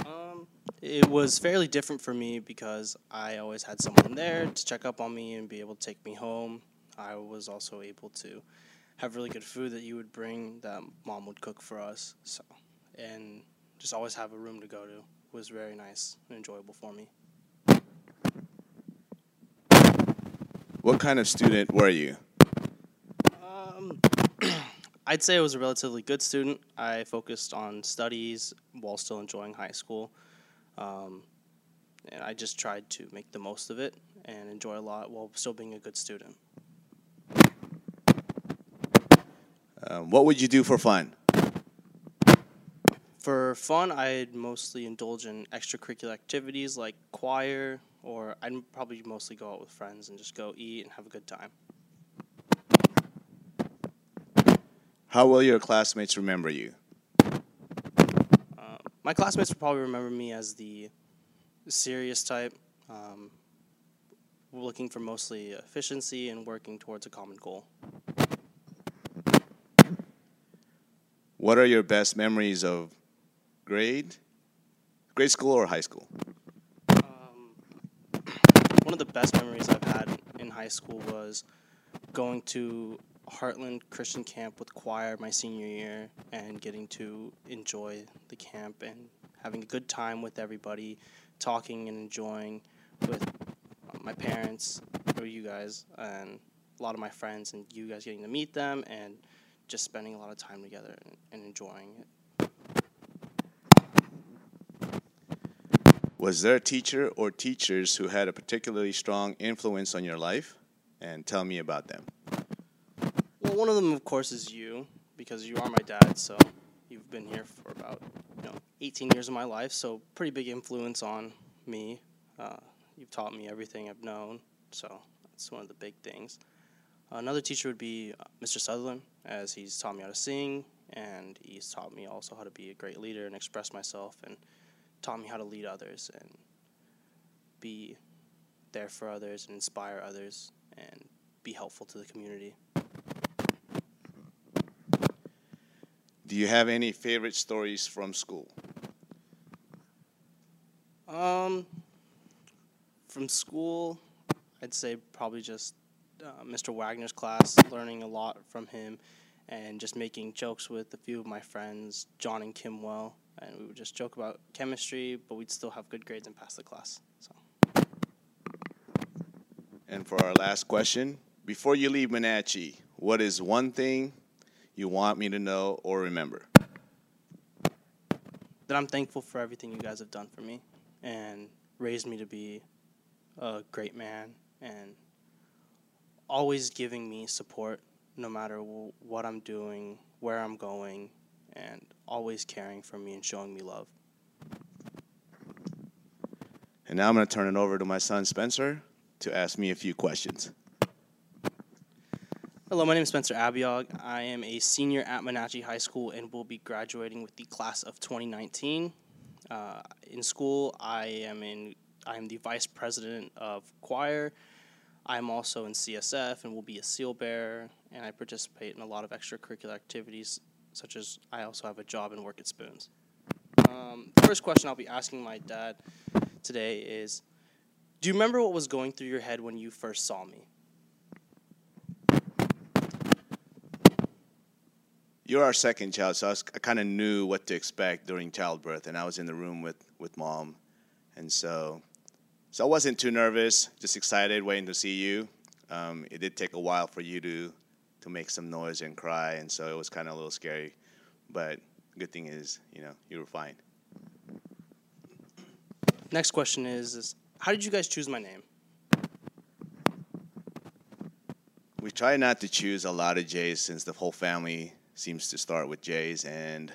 Um, it was fairly different for me because I always had someone there to check up on me and be able to take me home. I was also able to have really good food that you would bring that mom would cook for us. So, and just always have a room to go to was very nice and enjoyable for me. What kind of student were you? Um, <clears throat> I'd say I was a relatively good student. I focused on studies while still enjoying high school. Um, and I just tried to make the most of it and enjoy a lot while still being a good student. Um, what would you do for fun? For fun, I'd mostly indulge in extracurricular activities like choir, or I'd probably mostly go out with friends and just go eat and have a good time. How will your classmates remember you? Uh, my classmates will probably remember me as the serious type, um, looking for mostly efficiency and working towards a common goal. What are your best memories of grade, grade school or high school? Um, one of the best memories I've had in high school was going to Heartland Christian Camp with choir my senior year and getting to enjoy the camp and having a good time with everybody, talking and enjoying with uh, my parents or you guys and a lot of my friends and you guys getting to meet them and just spending a lot of time together and, and enjoying it. Was there a teacher or teachers who had a particularly strong influence on your life? And tell me about them. Well, one of them, of course, is you because you are my dad. So you've been here for about you know 18 years of my life. So pretty big influence on me. Uh, you've taught me everything I've known. So that's one of the big things. Another teacher would be uh, Mr. Sutherland, as he's taught me how to sing, and he's taught me also how to be a great leader and express myself, and taught me how to lead others and be there for others and inspire others and be helpful to the community. Do you have any favorite stories from school? Um, from school, I'd say probably just uh, Mr. Wagner's class, learning a lot from him, and just making jokes with a few of my friends, John and Kim Well, and we would just joke about chemistry, but we'd still have good grades and pass the class. So. And for our last question, before you leave Monache, what is one thing you want me to know or remember? That I'm thankful for everything you guys have done for me and raised me to be a great man and always giving me support no matter what I'm doing, where I'm going, and always caring for me and showing me love. And now I'm going to turn it over to my son Spencer to ask me a few questions. Hello, my name is Spencer Abiog. I am a senior at Monache High School and will be graduating with the class of 2019. Uh, in school, I am in I am the vice president of choir. I'm also in CSF and will be a seal bearer, and I participate in a lot of extracurricular activities, such as I also have a job and work at Spoons. Um, the first question I'll be asking my dad today is Do you remember what was going through your head when you first saw me? You're our second child, so I, I kind of knew what to expect during childbirth, and I was in the room with, with mom, and so so I wasn't too nervous, just excited, waiting to see you. Um, it did take a while for you to to make some noise and cry, and so it was kind of a little scary, but good thing is, you know, you were fine. Next question is, is how did you guys choose my name? We try not to choose a lot of J's since the whole family seems to start with J's, and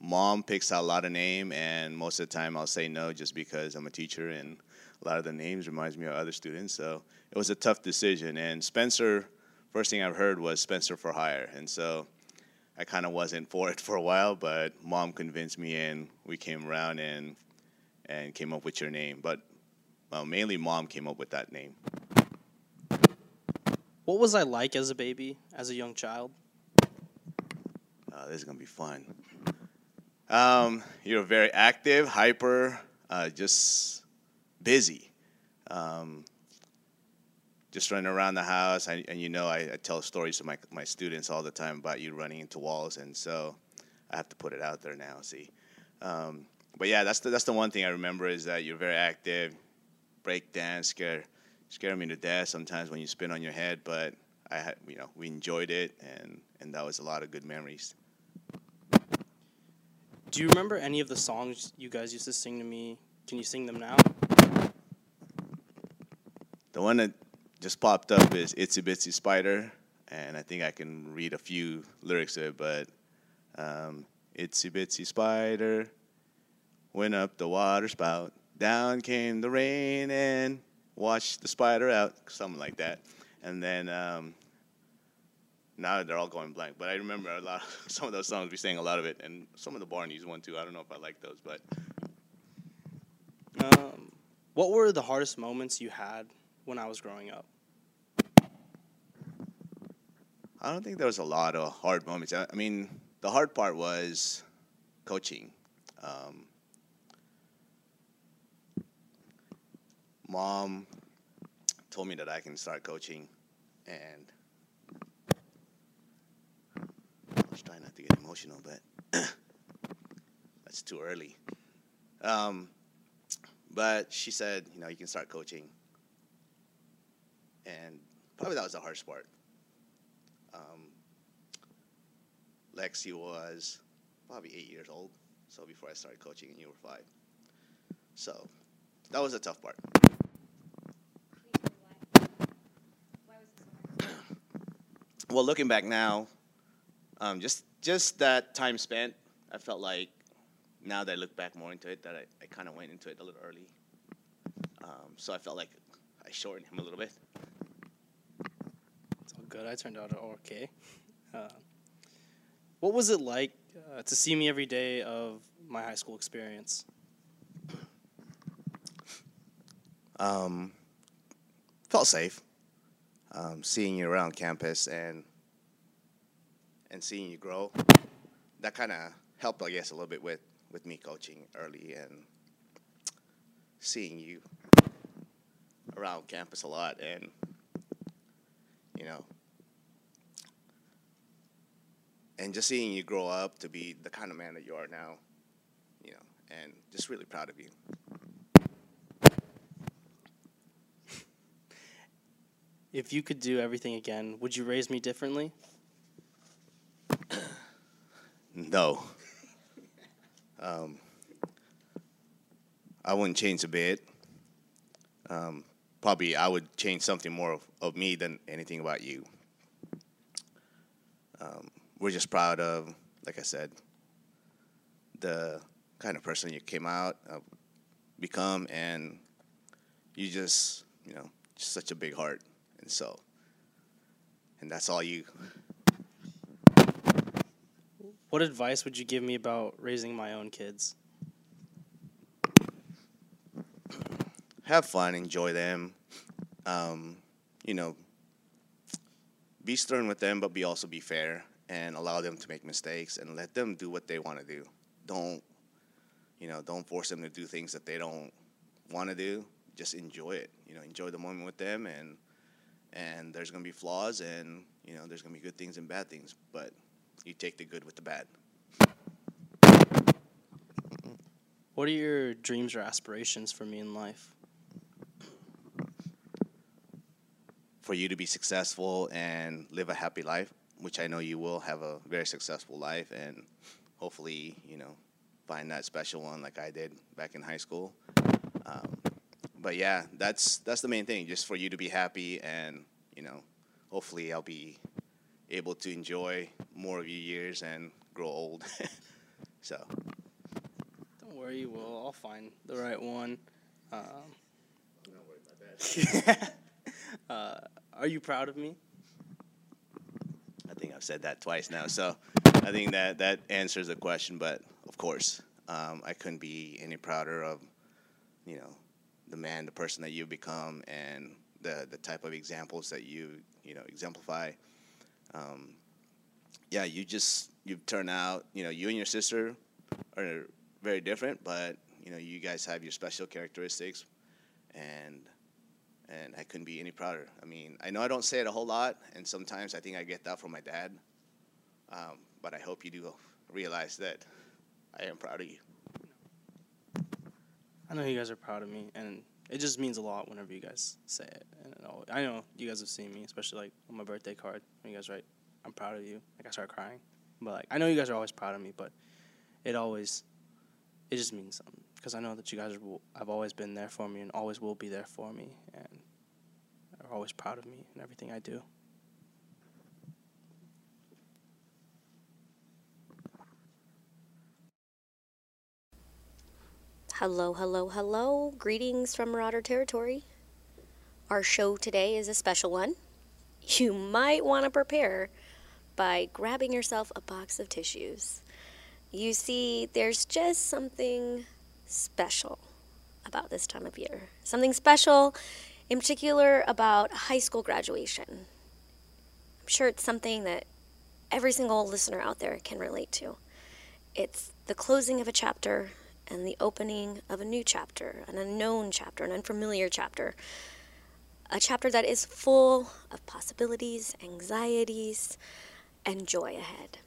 mom picks out a lot of name, and most of the time I'll say no just because I'm a teacher and a lot of the names reminds me of other students. So it was a tough decision. And Spencer, first thing I've heard was Spencer for hire, and so I kind of wasn't for it <laughs> for a while, but mom convinced me, and we came around and and came up with your name. But well, mainly mom came up with that name. What was I like as a baby, as a young child? Uh, this is gonna be fun. Um, you're very active, hyper, uh, just busy. Um, just running around the house, I, and you know, I, I, tell stories to my my students all the time about you running into walls, and so I have to put it out there now. See, um, but yeah, that's the that's the one thing I remember is that you're very active, break dance, scare scare me to death sometimes when you spin on your head, but I had you know we enjoyed it, and and that was a lot of good memories. Do you remember any of the songs you guys used to sing to me? Can you sing them now? The one that just popped up is Itsy Bitsy Spider, and I think I can read a few lyrics of it, but um, Itsy Bitsy Spider went up the water spout, down came the rain and washed the spider out, something like that. And then um, now they're all going blank, but I remember a lot. Of, <laughs> some of those songs we sang a lot of it, and some of the Barneys one too. I don't know if I like those, but. Um, what were the hardest moments you had when I was growing up? I don't think there was a lot of hard moments. I, I mean, the hard part was coaching. Um, mom told me that I can start coaching, and I was trying not to get emotional, but <coughs> that's too early. Um, but she said, you know, you can start coaching and probably that was the hardest part. Um, Lexi was probably eight years old, so before I started coaching, and you were five. So that was a tough part. well, looking back now, um, just just that time spent, I felt like now that I look back more into it, that I, I kind of went into it a little early. Um, so I felt like I shortened him a little bit It's all good. I turned out okay. <laughs> Uh, what was it like uh, to see me every day of my high school experience? Um, felt safe. Um, seeing you around campus and and seeing you grow, that kind of helped, I guess, a little bit with with me coaching early and seeing you around campus a lot and you know and just seeing you grow up to be the kind of man that you are now, you know, and just really proud of you. If you could do everything again, would you raise me differently? <coughs> No. Um, I wouldn't change a bit. Um, probably I would change something more of, of me than anything about you. Um, we're just proud of, like I said, the kind of person you came out, uh, become, and you just, you know, just such a big heart. And so, and that's all you. What advice would you give me about raising my own kids? have fun, enjoy them. Um, you know, be stern with them, but be also be fair and allow them to make mistakes and let them do what they want to do. Don't, you know, don't force them to do things that they don't want to do. Just enjoy it. You know, enjoy the moment with them, and and there's gonna be flaws, and you know, there's gonna be good things and bad things, but you take the good with the bad. What are your dreams or aspirations for me in life? for you to be successful and live a happy life, which I know you will have a very successful life and hopefully, you know, find that special one like I did back in high school. Um, but yeah, that's that's the main thing, just for you to be happy and, you know, hopefully I'll be able to enjoy more of your years and grow old. <laughs> so. Don't worry, you will. I'll find the right one. Um, I'm not worried about that. <laughs> uh, are you proud of me? I've said that twice now, so I think that that answers the question. But of course, um, I couldn't be any prouder of, you know, the man, the person that you've become, and the the type of examples that you you know exemplify. Um, yeah, you just you've turned out. You know, you and your sister are very different, but you know, you guys have your special characteristics, and and I couldn't be any prouder. I mean, I know I don't say it a whole lot, and sometimes I think I get that from my dad. Um, but I hope you do realize that I am proud of you. I know you guys are proud of me, and it just means a lot whenever you guys say it. And I know you guys have seen me, especially like on my birthday card when you guys write, "I'm proud of you." Like I start crying, but like I know you guys are always proud of me, but it always, it just means something because I know that you guys have always been there for me and always will be there for me, and are always proud of me and everything I do. Hello, hello, hello. Greetings from Marauder Territory. Our show today is a special one. You might want to prepare by grabbing yourself a box of tissues. You see, there's just something special about this time of year. Something special in particular about high school graduation. I'm sure it's something that every single listener out there can relate to. It's the closing of a chapter and the opening of a new chapter, an unknown chapter, an unfamiliar chapter. A chapter that is full of possibilities, anxieties, and joy ahead.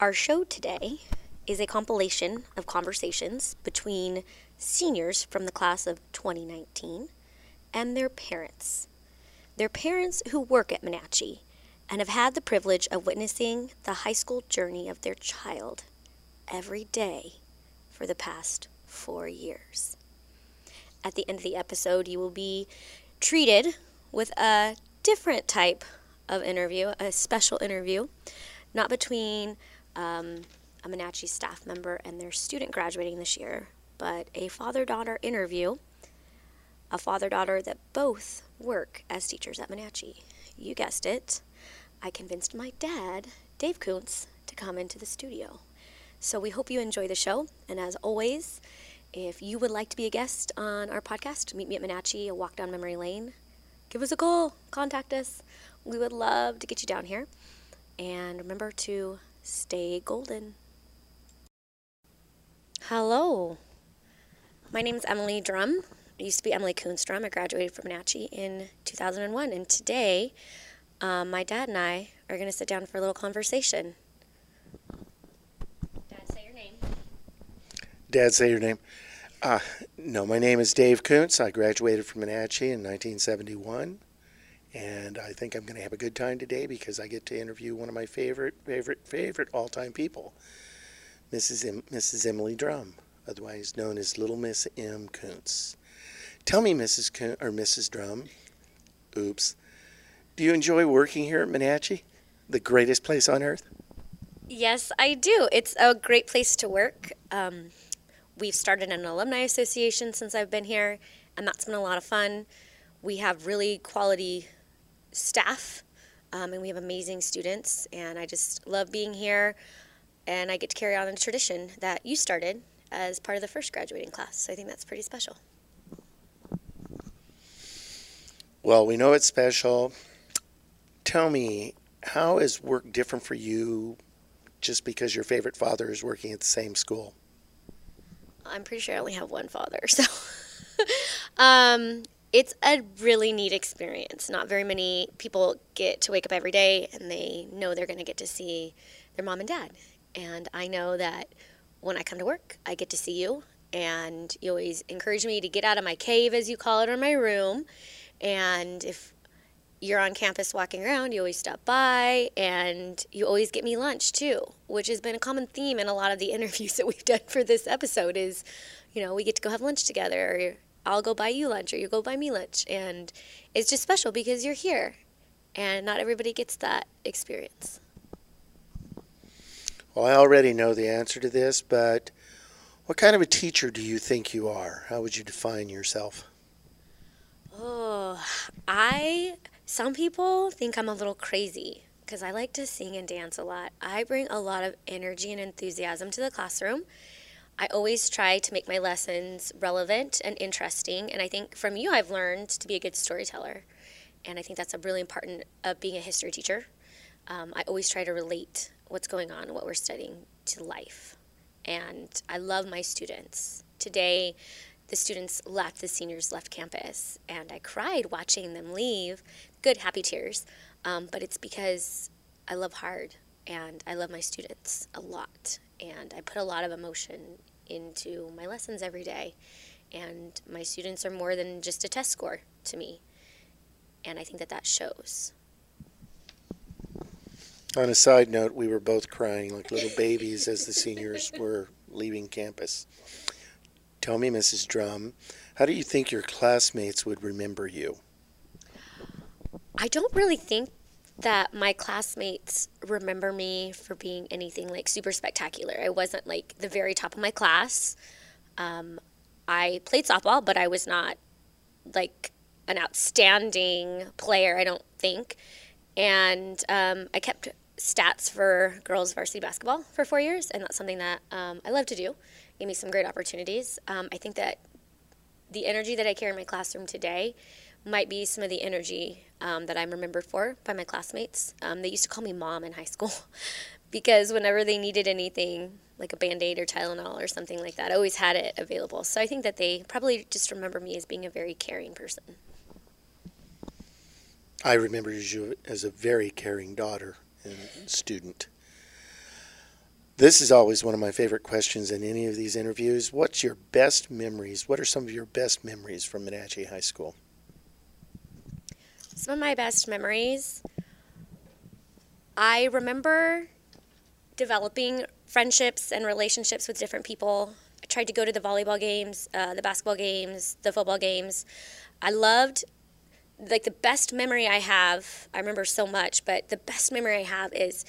Our show today is a compilation of conversations between seniors from the class of 2019 and their parents. Their parents who work at Monache and have had the privilege of witnessing the high school journey of their child every day for the past four years. At the end of the episode, you will be treated with a different type of interview, a special interview, not between um, a Monache staff member and their student graduating this year, but a father daughter interview. A father daughter that both work as teachers at Monache. You guessed it. I convinced my dad, Dave Koontz, to come into the studio. So we hope you enjoy the show. And as always, if you would like to be a guest on our podcast, Meet Me at Monache, a walk down memory lane, give us a call, contact us. We would love to get you down here. And remember to stay golden. Hello. My name is Emily Drum. I used to be Emily Koontz. I graduated from Monache in 2001. And today, um, my dad and I are going to sit down for a little conversation. Dad, say your name. Dad, say your name. Uh, no, my name is Dave Koontz. I graduated from Monache in 1971, and I think I'm going to have a good time today because I get to interview one of my favorite, favorite, favorite all-time people, Mrs. Mrs. Emily Drum, otherwise known as Little Miss M. Koontz. Tell me, Mrs. Koontz, or Mrs. Drum, oops, do you enjoy working here at Monache, the greatest place on earth? Yes, I do. It's a great place to work. Um, we've started an alumni association since I've been here, and that's been a lot of fun. We have really quality staff, um, and we have amazing students, and I just love being here. And I get to carry on the tradition that you started as part of the first graduating class. So I think that's pretty special. Well, we know it's special. Tell me, how is work different for you just because your favorite father is working at the same school? I'm pretty sure I only have one father, so <laughs> um, it's a really neat experience. Not very many people get to wake up every day and they know they're going to get to see their mom and dad. And I know that when I come to work, I get to see you, and you always encourage me to get out of my cave, as you call it, or my room. And if you're on campus walking around, you always stop by and you always get me lunch too, which has been a common theme in a lot of the <laughs> interviews that we've done for this episode is, you know, we get to go have lunch together or I'll go buy you lunch or you go buy me lunch and it's just special because you're here and not everybody gets that experience. Well, I already know the answer to this, but what kind of a teacher do you think you are? How would you define yourself? Oh, I some people think I'm a little crazy because I like to sing and dance a lot. I bring a lot of energy and enthusiasm to the classroom. I always try to make my lessons relevant and interesting, and I think from you I've learned to be a good storyteller. And I think that's a really important of being a history teacher. Um, I always try to relate what's going on, what we're studying, to life. And I love my students. Today, the students left, the seniors left campus, and I cried watching them leave. Good, happy tears. Um, but it's because I love hard and I love my students a lot. And I put a lot of emotion into my lessons every day. And my students are more than just a test score to me. And I think that that shows. On a side note, we were both crying like little babies as the seniors were leaving campus. Tell me, Mrs. Drum, how do you think your classmates would remember you? I don't really think that my classmates remember me for being anything like super spectacular. I wasn't like the very top of my class. Um, I played softball, but I was not like an outstanding player, I don't think. And um, I kept stats for girls varsity basketball for four years, and that's something that um, I love to do. Gave me some great opportunities. Um, I think that the energy that I carry in my classroom today might be some of the energy um, that I'm remembered for by my classmates. Um, they used to call me mom in high school <laughs> because whenever they needed anything, like a band aid or Tylenol or something like that, I always had it available. So I think that they probably just remember me as being a very caring person. I remember you as a very caring daughter student. This is always one of my favorite questions in any of these interviews. What's your best memories? What are some of your best memories from Monache High School? Some of my best memories. I remember developing friendships and relationships with different people. I tried to go to the volleyball games, uh, the basketball games, the football games. I loved, like, the best memory I have, I remember so much, but the best memory I have is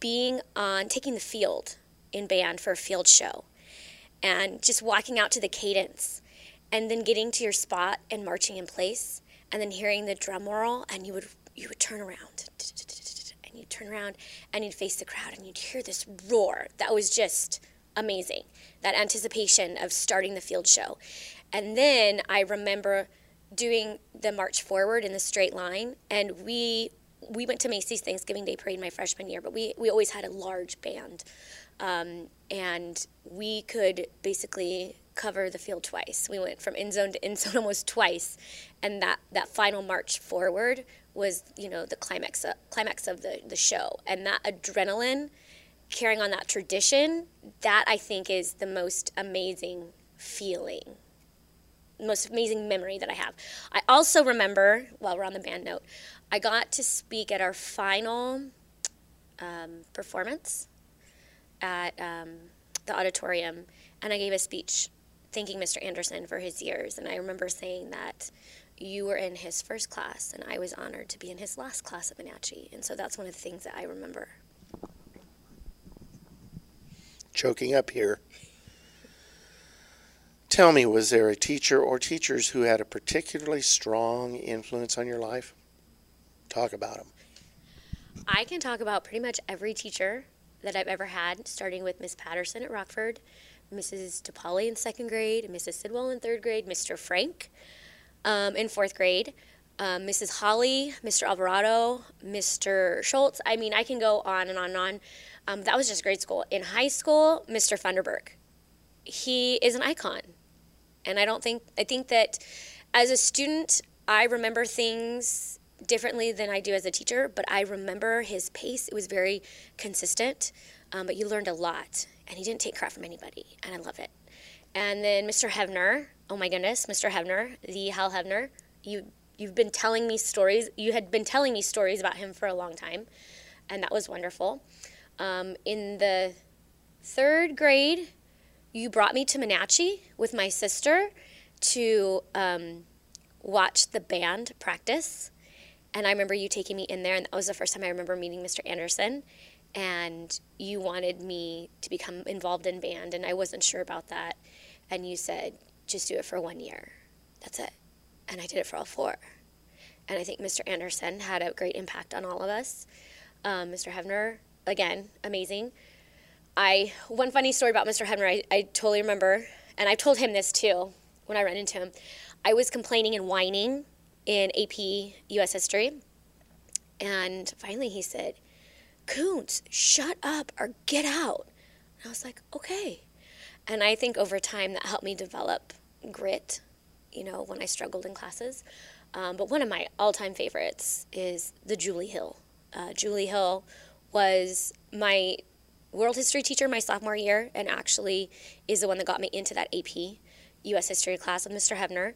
being on, taking the field in band for a field show and just walking out to the cadence and then getting to your spot and marching in place and then hearing the drum roll and you would you would turn around and you'd turn around and you'd face the crowd and you'd hear this roar that was just amazing that anticipation of starting the field show. And then i remember doing the march forward in the straight line and we we went to macy's thanksgiving day parade my freshman year but we, we always had a large band um, and we could basically cover the field twice. We went from end zone to end zone <laughs> almost twice, and that that final march forward was you know the climax of, climax of the the show, and that adrenaline, carrying on that tradition, that I think is the most amazing feeling most amazing memory that I have. I also remember, while we're on the band note, I got to speak at our final um, performance at um, the auditorium, and I gave a speech thanking Mr. Anderson for his years. And I remember saying that you were in his first class, and I was honored to be in his last class at Monache. And so that's one of the things that I remember. Choking up here. Tell me, was there a teacher or teachers who had a particularly strong influence on your life? Talk about them. I can talk about pretty much every teacher that I've ever had, starting with Miss Patterson at Rockford, Mrs. DePauli in second grade, Mrs. Sidwell in third grade, Mr. Frank um, in fourth grade, um, Mrs. Holly, Mr. Alvarado, Mr. Schultz. I mean, I can go on and on and on. Um, that was just grade school. In high school, Mr. Funderburk. He is an icon. And I don't think, I think that as a student, I remember things differently than I do as a teacher, but I remember his pace. It was very consistent, um, but you learned a lot, and he didn't take crap from anybody, and I love it. And then Mr. Hevner, oh my goodness, Mr. Hevner, the Hal Hevner, you you've been telling me stories. You had been telling me stories about him for a long time, and that was wonderful. Um, in the third grade, you brought me to Monache with my sister to um, watch the band practice. And I remember you taking me in there, and that was the first time I remember meeting Mr. Anderson. And you wanted me to become involved in band, and I wasn't sure about that. And you said, just do it for one year. That's it. And I did it for all four. And I think Mr. Anderson had a great impact on all of us. Um, Mr. Hevner, again, amazing. I one funny story about Mr. Hevner, I, I totally remember, and I've told him this too when I ran into him. I was complaining and whining in AP U.S. History, and finally he said, Koontz, shut up or get out." And I was like, "Okay." And I think over time that helped me develop grit, you know, when I struggled in classes. Um, but one of my all-time favorites is the Julie Hill. Uh, Julie Hill was my world history teacher my sophomore year and actually is the one that got me into that AP US history class with Mr. Hevner.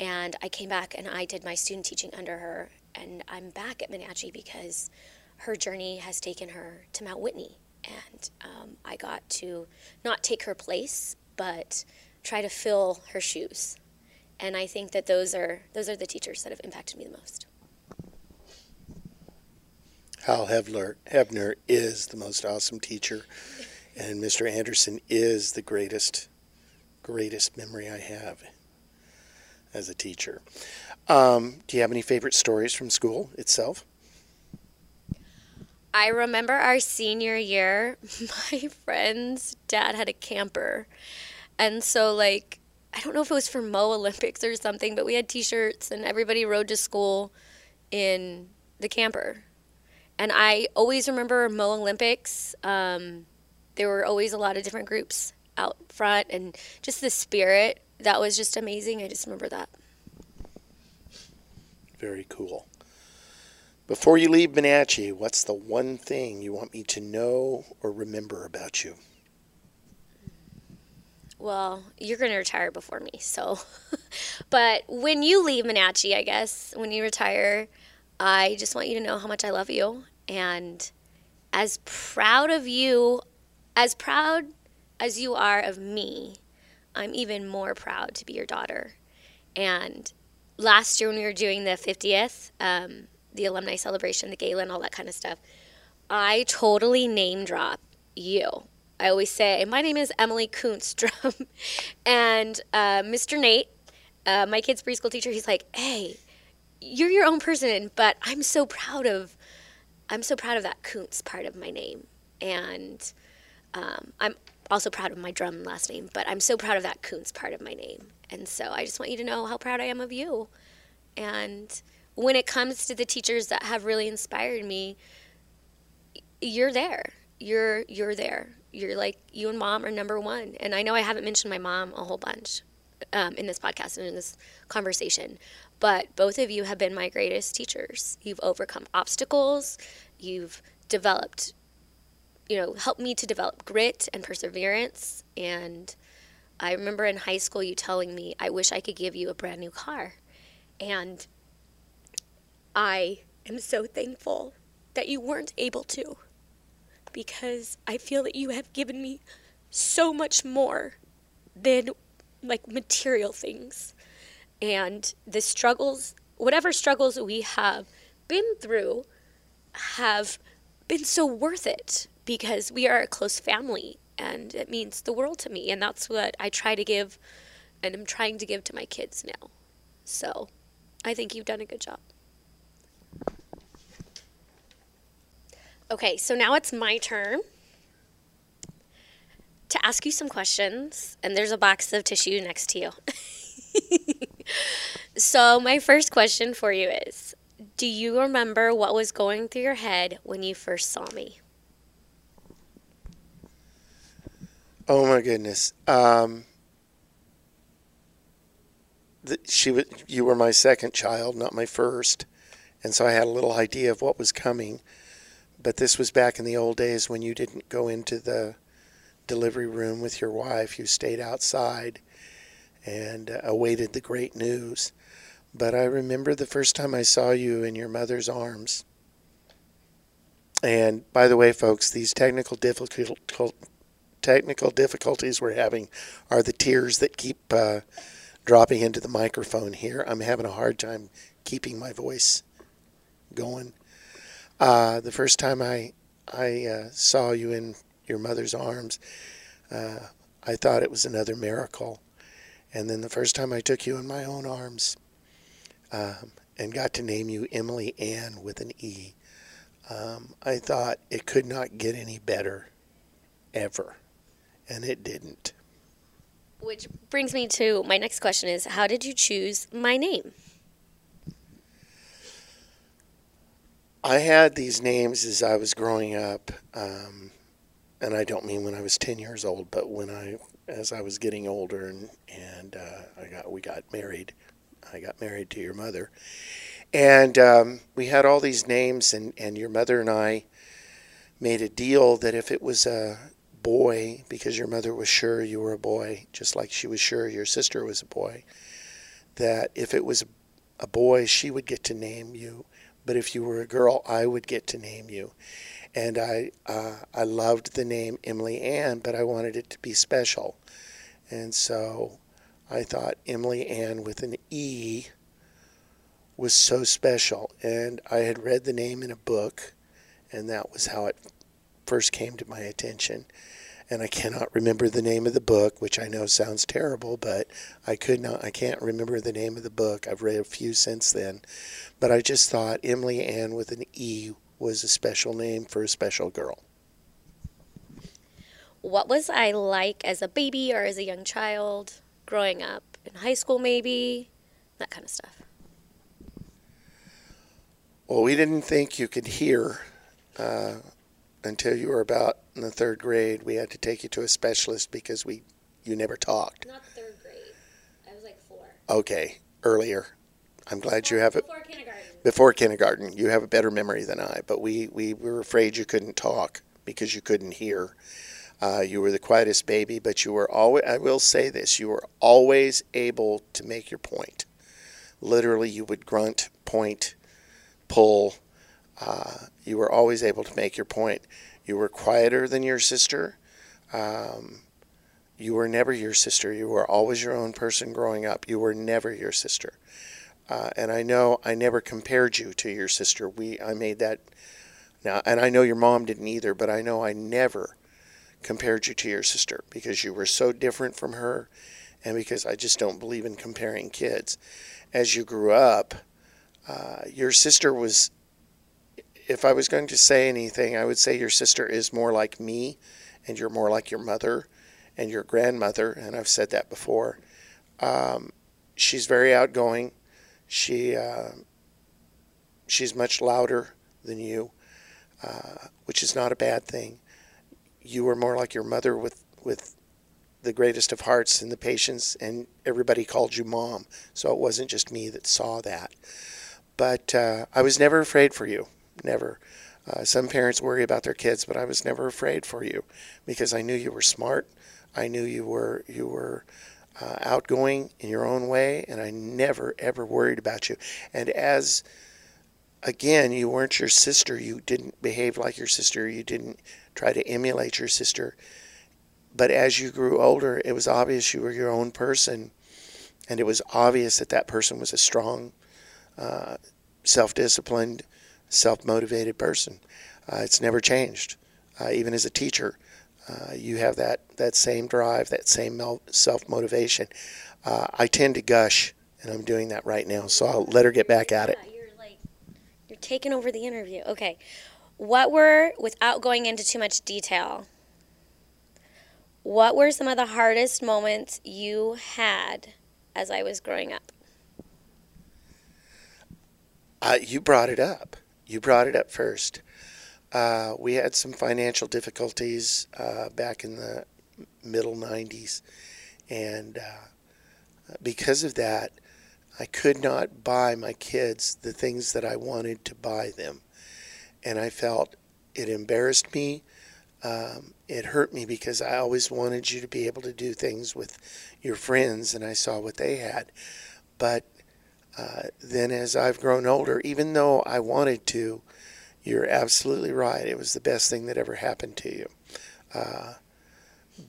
And I came back and I did my student teaching under her. And I'm back at Monache because her journey has taken her to Mount Whitney. And um, I got to not take her place, but try to fill her shoes. And I think that those are those are the teachers that have impacted me the most. Hal Hevler, Hevner is the most awesome teacher, and Mr. Anderson is the greatest, greatest memory I have as a teacher. Um, do you have any favorite stories from school itself? I remember our senior year, <laughs> my friend's dad had a camper. And so, like, I don't know if it was for Mo Olympics or something, but we had t shirts and everybody rode to school in the camper. And I always remember Mo Olympics. Um, there were always a lot of different groups out front, and just the spirit that was just amazing. I just remember that. Very cool. Before you leave Monache, what's the one thing you want me to know or remember about you? Well, you're going to retire before me, so. <laughs> but when you leave Monache, I guess, when you retire, I just want you to know how much I love you. And as proud of you, as proud as you are of me, I'm even more proud to be your daughter. And last year, when we were doing the 50th, um, the alumni celebration, the gala, and all that kind of stuff, I totally name drop you. I always say, my name is Emily Koontz Drum. <laughs> and uh, Mr. Nate, uh, my kid's preschool teacher, he's like, hey, you're your own person, but I'm so proud of, I'm so proud of that Koontz part of my name, and um, I'm also proud of my drum last name, but I'm so proud of that Koontz part of my name, and so I just want you to know how proud I am of you, and when it comes to the teachers that have really inspired me, you're there, you're you're there, you're like you and mom are number one. And I know I haven't mentioned my mom a whole bunch um, in this podcast and in this conversation, but both of you have been my greatest teachers. You've overcome obstacles. You've developed, you know, helped me to develop grit and perseverance. And I remember in high school you telling me, I wish I could give you a brand new car. And I am so thankful that you weren't able to because I feel that you have given me so much more than like material things. And the struggles, whatever struggles we have been through, have been so worth it because we are a close family and it means the world to me. And that's what I try to give and I'm trying to give to my kids now. So I think you've done a good job. Okay, so now it's my turn to ask you some questions, and there's a box of tissue next to you. <laughs> so, my first question for you is Do you remember what was going through your head when you first saw me? Oh my goodness. Um, the, she was, you were my second child, not my first, and so I had a little idea of what was coming. But this was back in the old days when you didn't go into the delivery room with your wife. You stayed outside and awaited the great news. But I remember the first time I saw you in your mother's arms. And by the way, folks, these technical difficult, technical difficulties we're having are the tears that keep uh, dropping into the microphone here. I'm having a hard time keeping my voice going. Uh, the first time I I uh, saw you in your mother's arms, uh, I thought it was another miracle. And then the first time I took you in my own arms um, and got to name you Emily Ann with an E, um, I thought it could not get any better ever. And it didn't. Which brings me to my next question is how did you choose my name? I had these names as I was growing up, um, and I don't mean when I was ten years old, but when I, as I was getting older, and and uh, I got we got married. I got married to your mother, and um, we had all these names, and and your mother and I made a deal that if it was a boy, because your mother was sure you were a boy, just like she was sure your sister was a boy, that if it was a boy, she would get to name you but if you were a girl, I would get to name you. And I, uh, I loved the name Emily Ann, but I wanted it to be special. And so I thought Emily Ann with an E was so special. And I had read the name in a book, and that was how it first came to my attention and I cannot remember the name of the book, which I know sounds terrible, but I could not, I can't remember the name of the book. I've read a few since then, but I just thought Emily Ann with an E was a special name for a special girl. What was I like as a baby or as a young child growing up in high school, maybe? That kind of stuff. Well, we didn't think you could hear uh, until you were about in the third grade, we had to take you to a specialist because we you never talked. Not third grade. I was like four. Okay, earlier. I'm glad you have it before kindergarten. Before kindergarten, you have a better memory than I. But we we were afraid you couldn't talk because you couldn't hear. Uh, you were the quietest baby, but you were always. I will say this: you were always able to make your point. Literally, you would grunt, point, pull. Uh, you were always able to make your point. You were quieter than your sister. Um, you were never your sister. You were always your own person growing up. You were never your sister. Uh, and I know I never compared you to your sister. We I made that now, and I know your mom didn't either. But I know I never compared you to your sister because you were so different from her, and because I just don't believe in comparing kids. As you grew up, uh, your sister was if I was going to say anything, I would say your sister is more like me, and you're more like your mother and your grandmother. And I've said that before. Um, she's very outgoing. She uh, she's much louder than you, uh, which is not a bad thing. you were more like your mother with with the greatest of hearts and the patience, and everybody called you mom. So it wasn't just me that saw that. But uh, I was never afraid for you, never. Uh, some parents worry about their kids, but I was never afraid for you because I knew you were smart. I knew you were you were uh, outgoing in your own way, and I never ever worried about you. And as again, you weren't your sister. You didn't behave like your sister. You didn't try to emulate your sister. But as you grew older, it was obvious you were your own person, and it was obvious that that person was a strong, uh, self-disciplined, self-motivated person. Uh, it's never changed. Uh, even as a teacher, uh, you have that that same drive, that same self-motivation. Uh, I tend to gush, and I'm doing that right now. So I'll let her get back at it. You're like, you're taking over the interview. Okay, what were without going into too much detail? What were some of the hardest moments you had as I was growing up? Uh, you brought it up. You brought it up first. Uh, we had some financial difficulties uh, back in the middle 90s. And uh, because of that, I could not buy my kids the things that I wanted to buy them. And I felt it embarrassed me um, it hurt me because I always wanted you to be able to do things with your friends, and I saw what they had. But uh, then as I've grown older, even though I wanted to, you're absolutely right. It was the best thing that ever happened to you. Uh,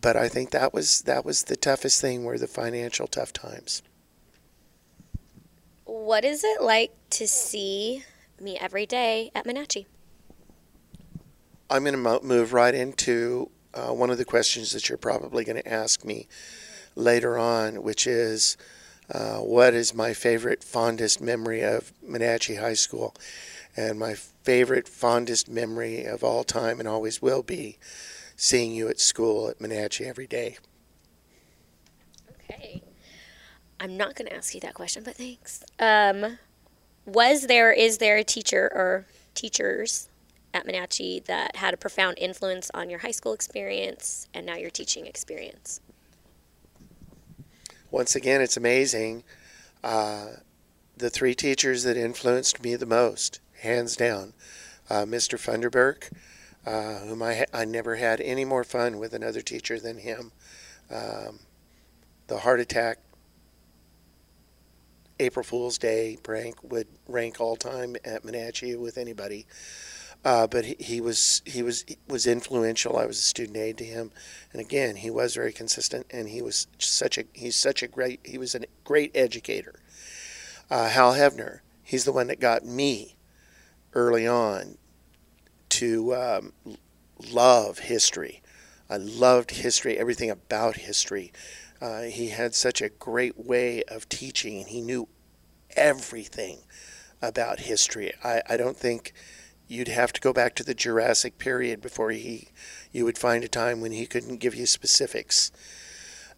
but I think that was that was the toughest thing were the financial tough times. What is it like to see me every day at Monache? I'm going to move right into uh, one of the questions that you're probably going to ask me later on, which is uh, what is my favorite, fondest memory of Monache High School? And my favorite, fondest memory of all time and always will be seeing you at school at Monache every day. Okay. I'm not going to ask you that question, but thanks. Um, was there, is there a teacher or teachers at Monache that had a profound influence on your high school experience and now your teaching experience? Once again, it's amazing. Uh, the three teachers that influenced me the most, hands down, uh, Mr. Funderburk, uh, whom I, I never had any more fun with another teacher than him. Um, the heart attack April Fool's Day prank would rank all time at Monache with anybody. Uh, but he, he, was he was he was influential. I was a student aide to him, and again, he was very consistent, and he was such a he's such a great he was a great educator. Uh, Hal Hevner, he's the one that got me early on to um, love history. I loved history, everything about history. Uh, he had such a great way of teaching, and he knew everything about history. I, I don't think you'd have to go back to the Jurassic period before he you would find a time when he couldn't give you specifics.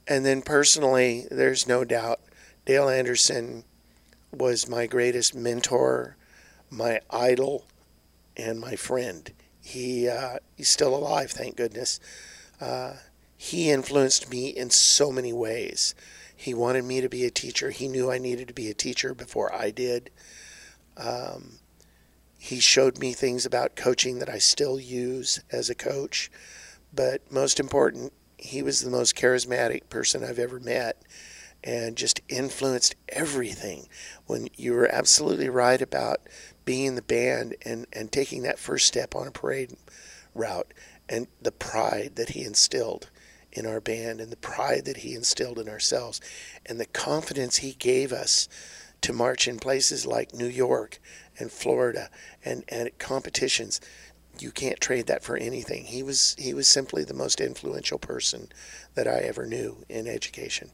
And then personally, there's no doubt Dale Anderson was my greatest mentor, my idol, and my friend. He uh, he's still alive, thank goodness. Uh, he influenced me in so many ways. He wanted me to be a teacher. He knew I needed to be a teacher before I did. Um, he showed me things about coaching that I still use as a coach. But most important, he was the most charismatic person I've ever met and just influenced everything. When you were absolutely right about being in the band and, and taking that first step on a parade route and the pride that he instilled in our band and the pride that he instilled in ourselves and the confidence he gave us to march in places like New York and Florida and, and competitions. You can't trade that for anything. He was he was simply the most influential person that I ever knew in education.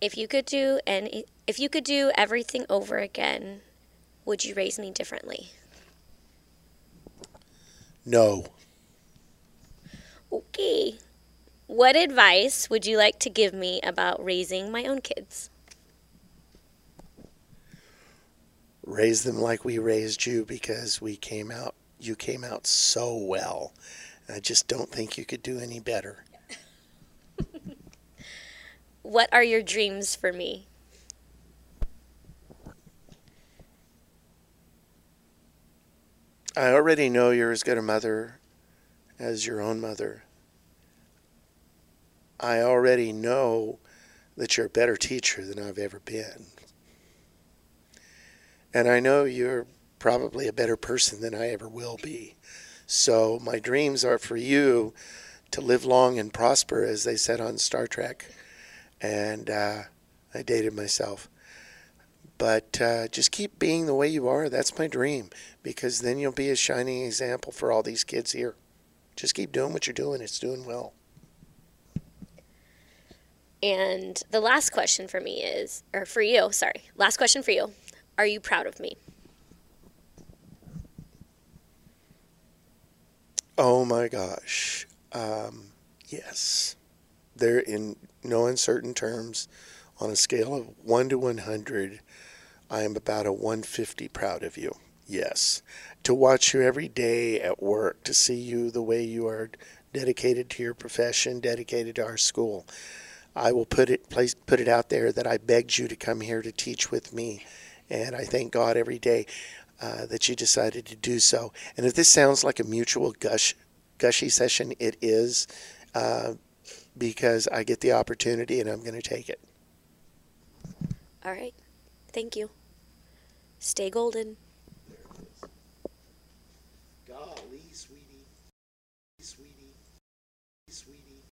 If you could do any if you could do everything over again, would you raise me differently? No. Okay. What advice would you like to give me about raising my own kids? raise them like we raised you because we came out you came out so well. I just don't think you could do any better. What are your dreams for me? I already know you're as good a mother as your own mother. I already know that you're a better teacher than I've ever been. And I know you're probably a better person than I ever will be. So my dreams are for you to live long and prosper, as they said on Star Trek. And uh, I dated myself. But uh, just keep being the way you are. That's my dream, because then you'll be a shining example for all these kids here. Just keep doing what you're doing. It's doing well. And the last question for me is, or for you, sorry, last question for you. Are you proud of me? Oh my gosh. Um, yes. They're in no uncertain terms. On a scale of 1 to 100, I am about a 150 proud of you. Yes. To watch you every day at work, to see you the way you are dedicated to your profession, dedicated to our school. I will put it place, put it out there that I begged you to come here to teach with me, and I thank God every day uh, that you decided to do so. And if this sounds like a mutual gush, gushy session, it is, uh, because I get the opportunity and I'm going to take it. All right. Thank you. Stay golden.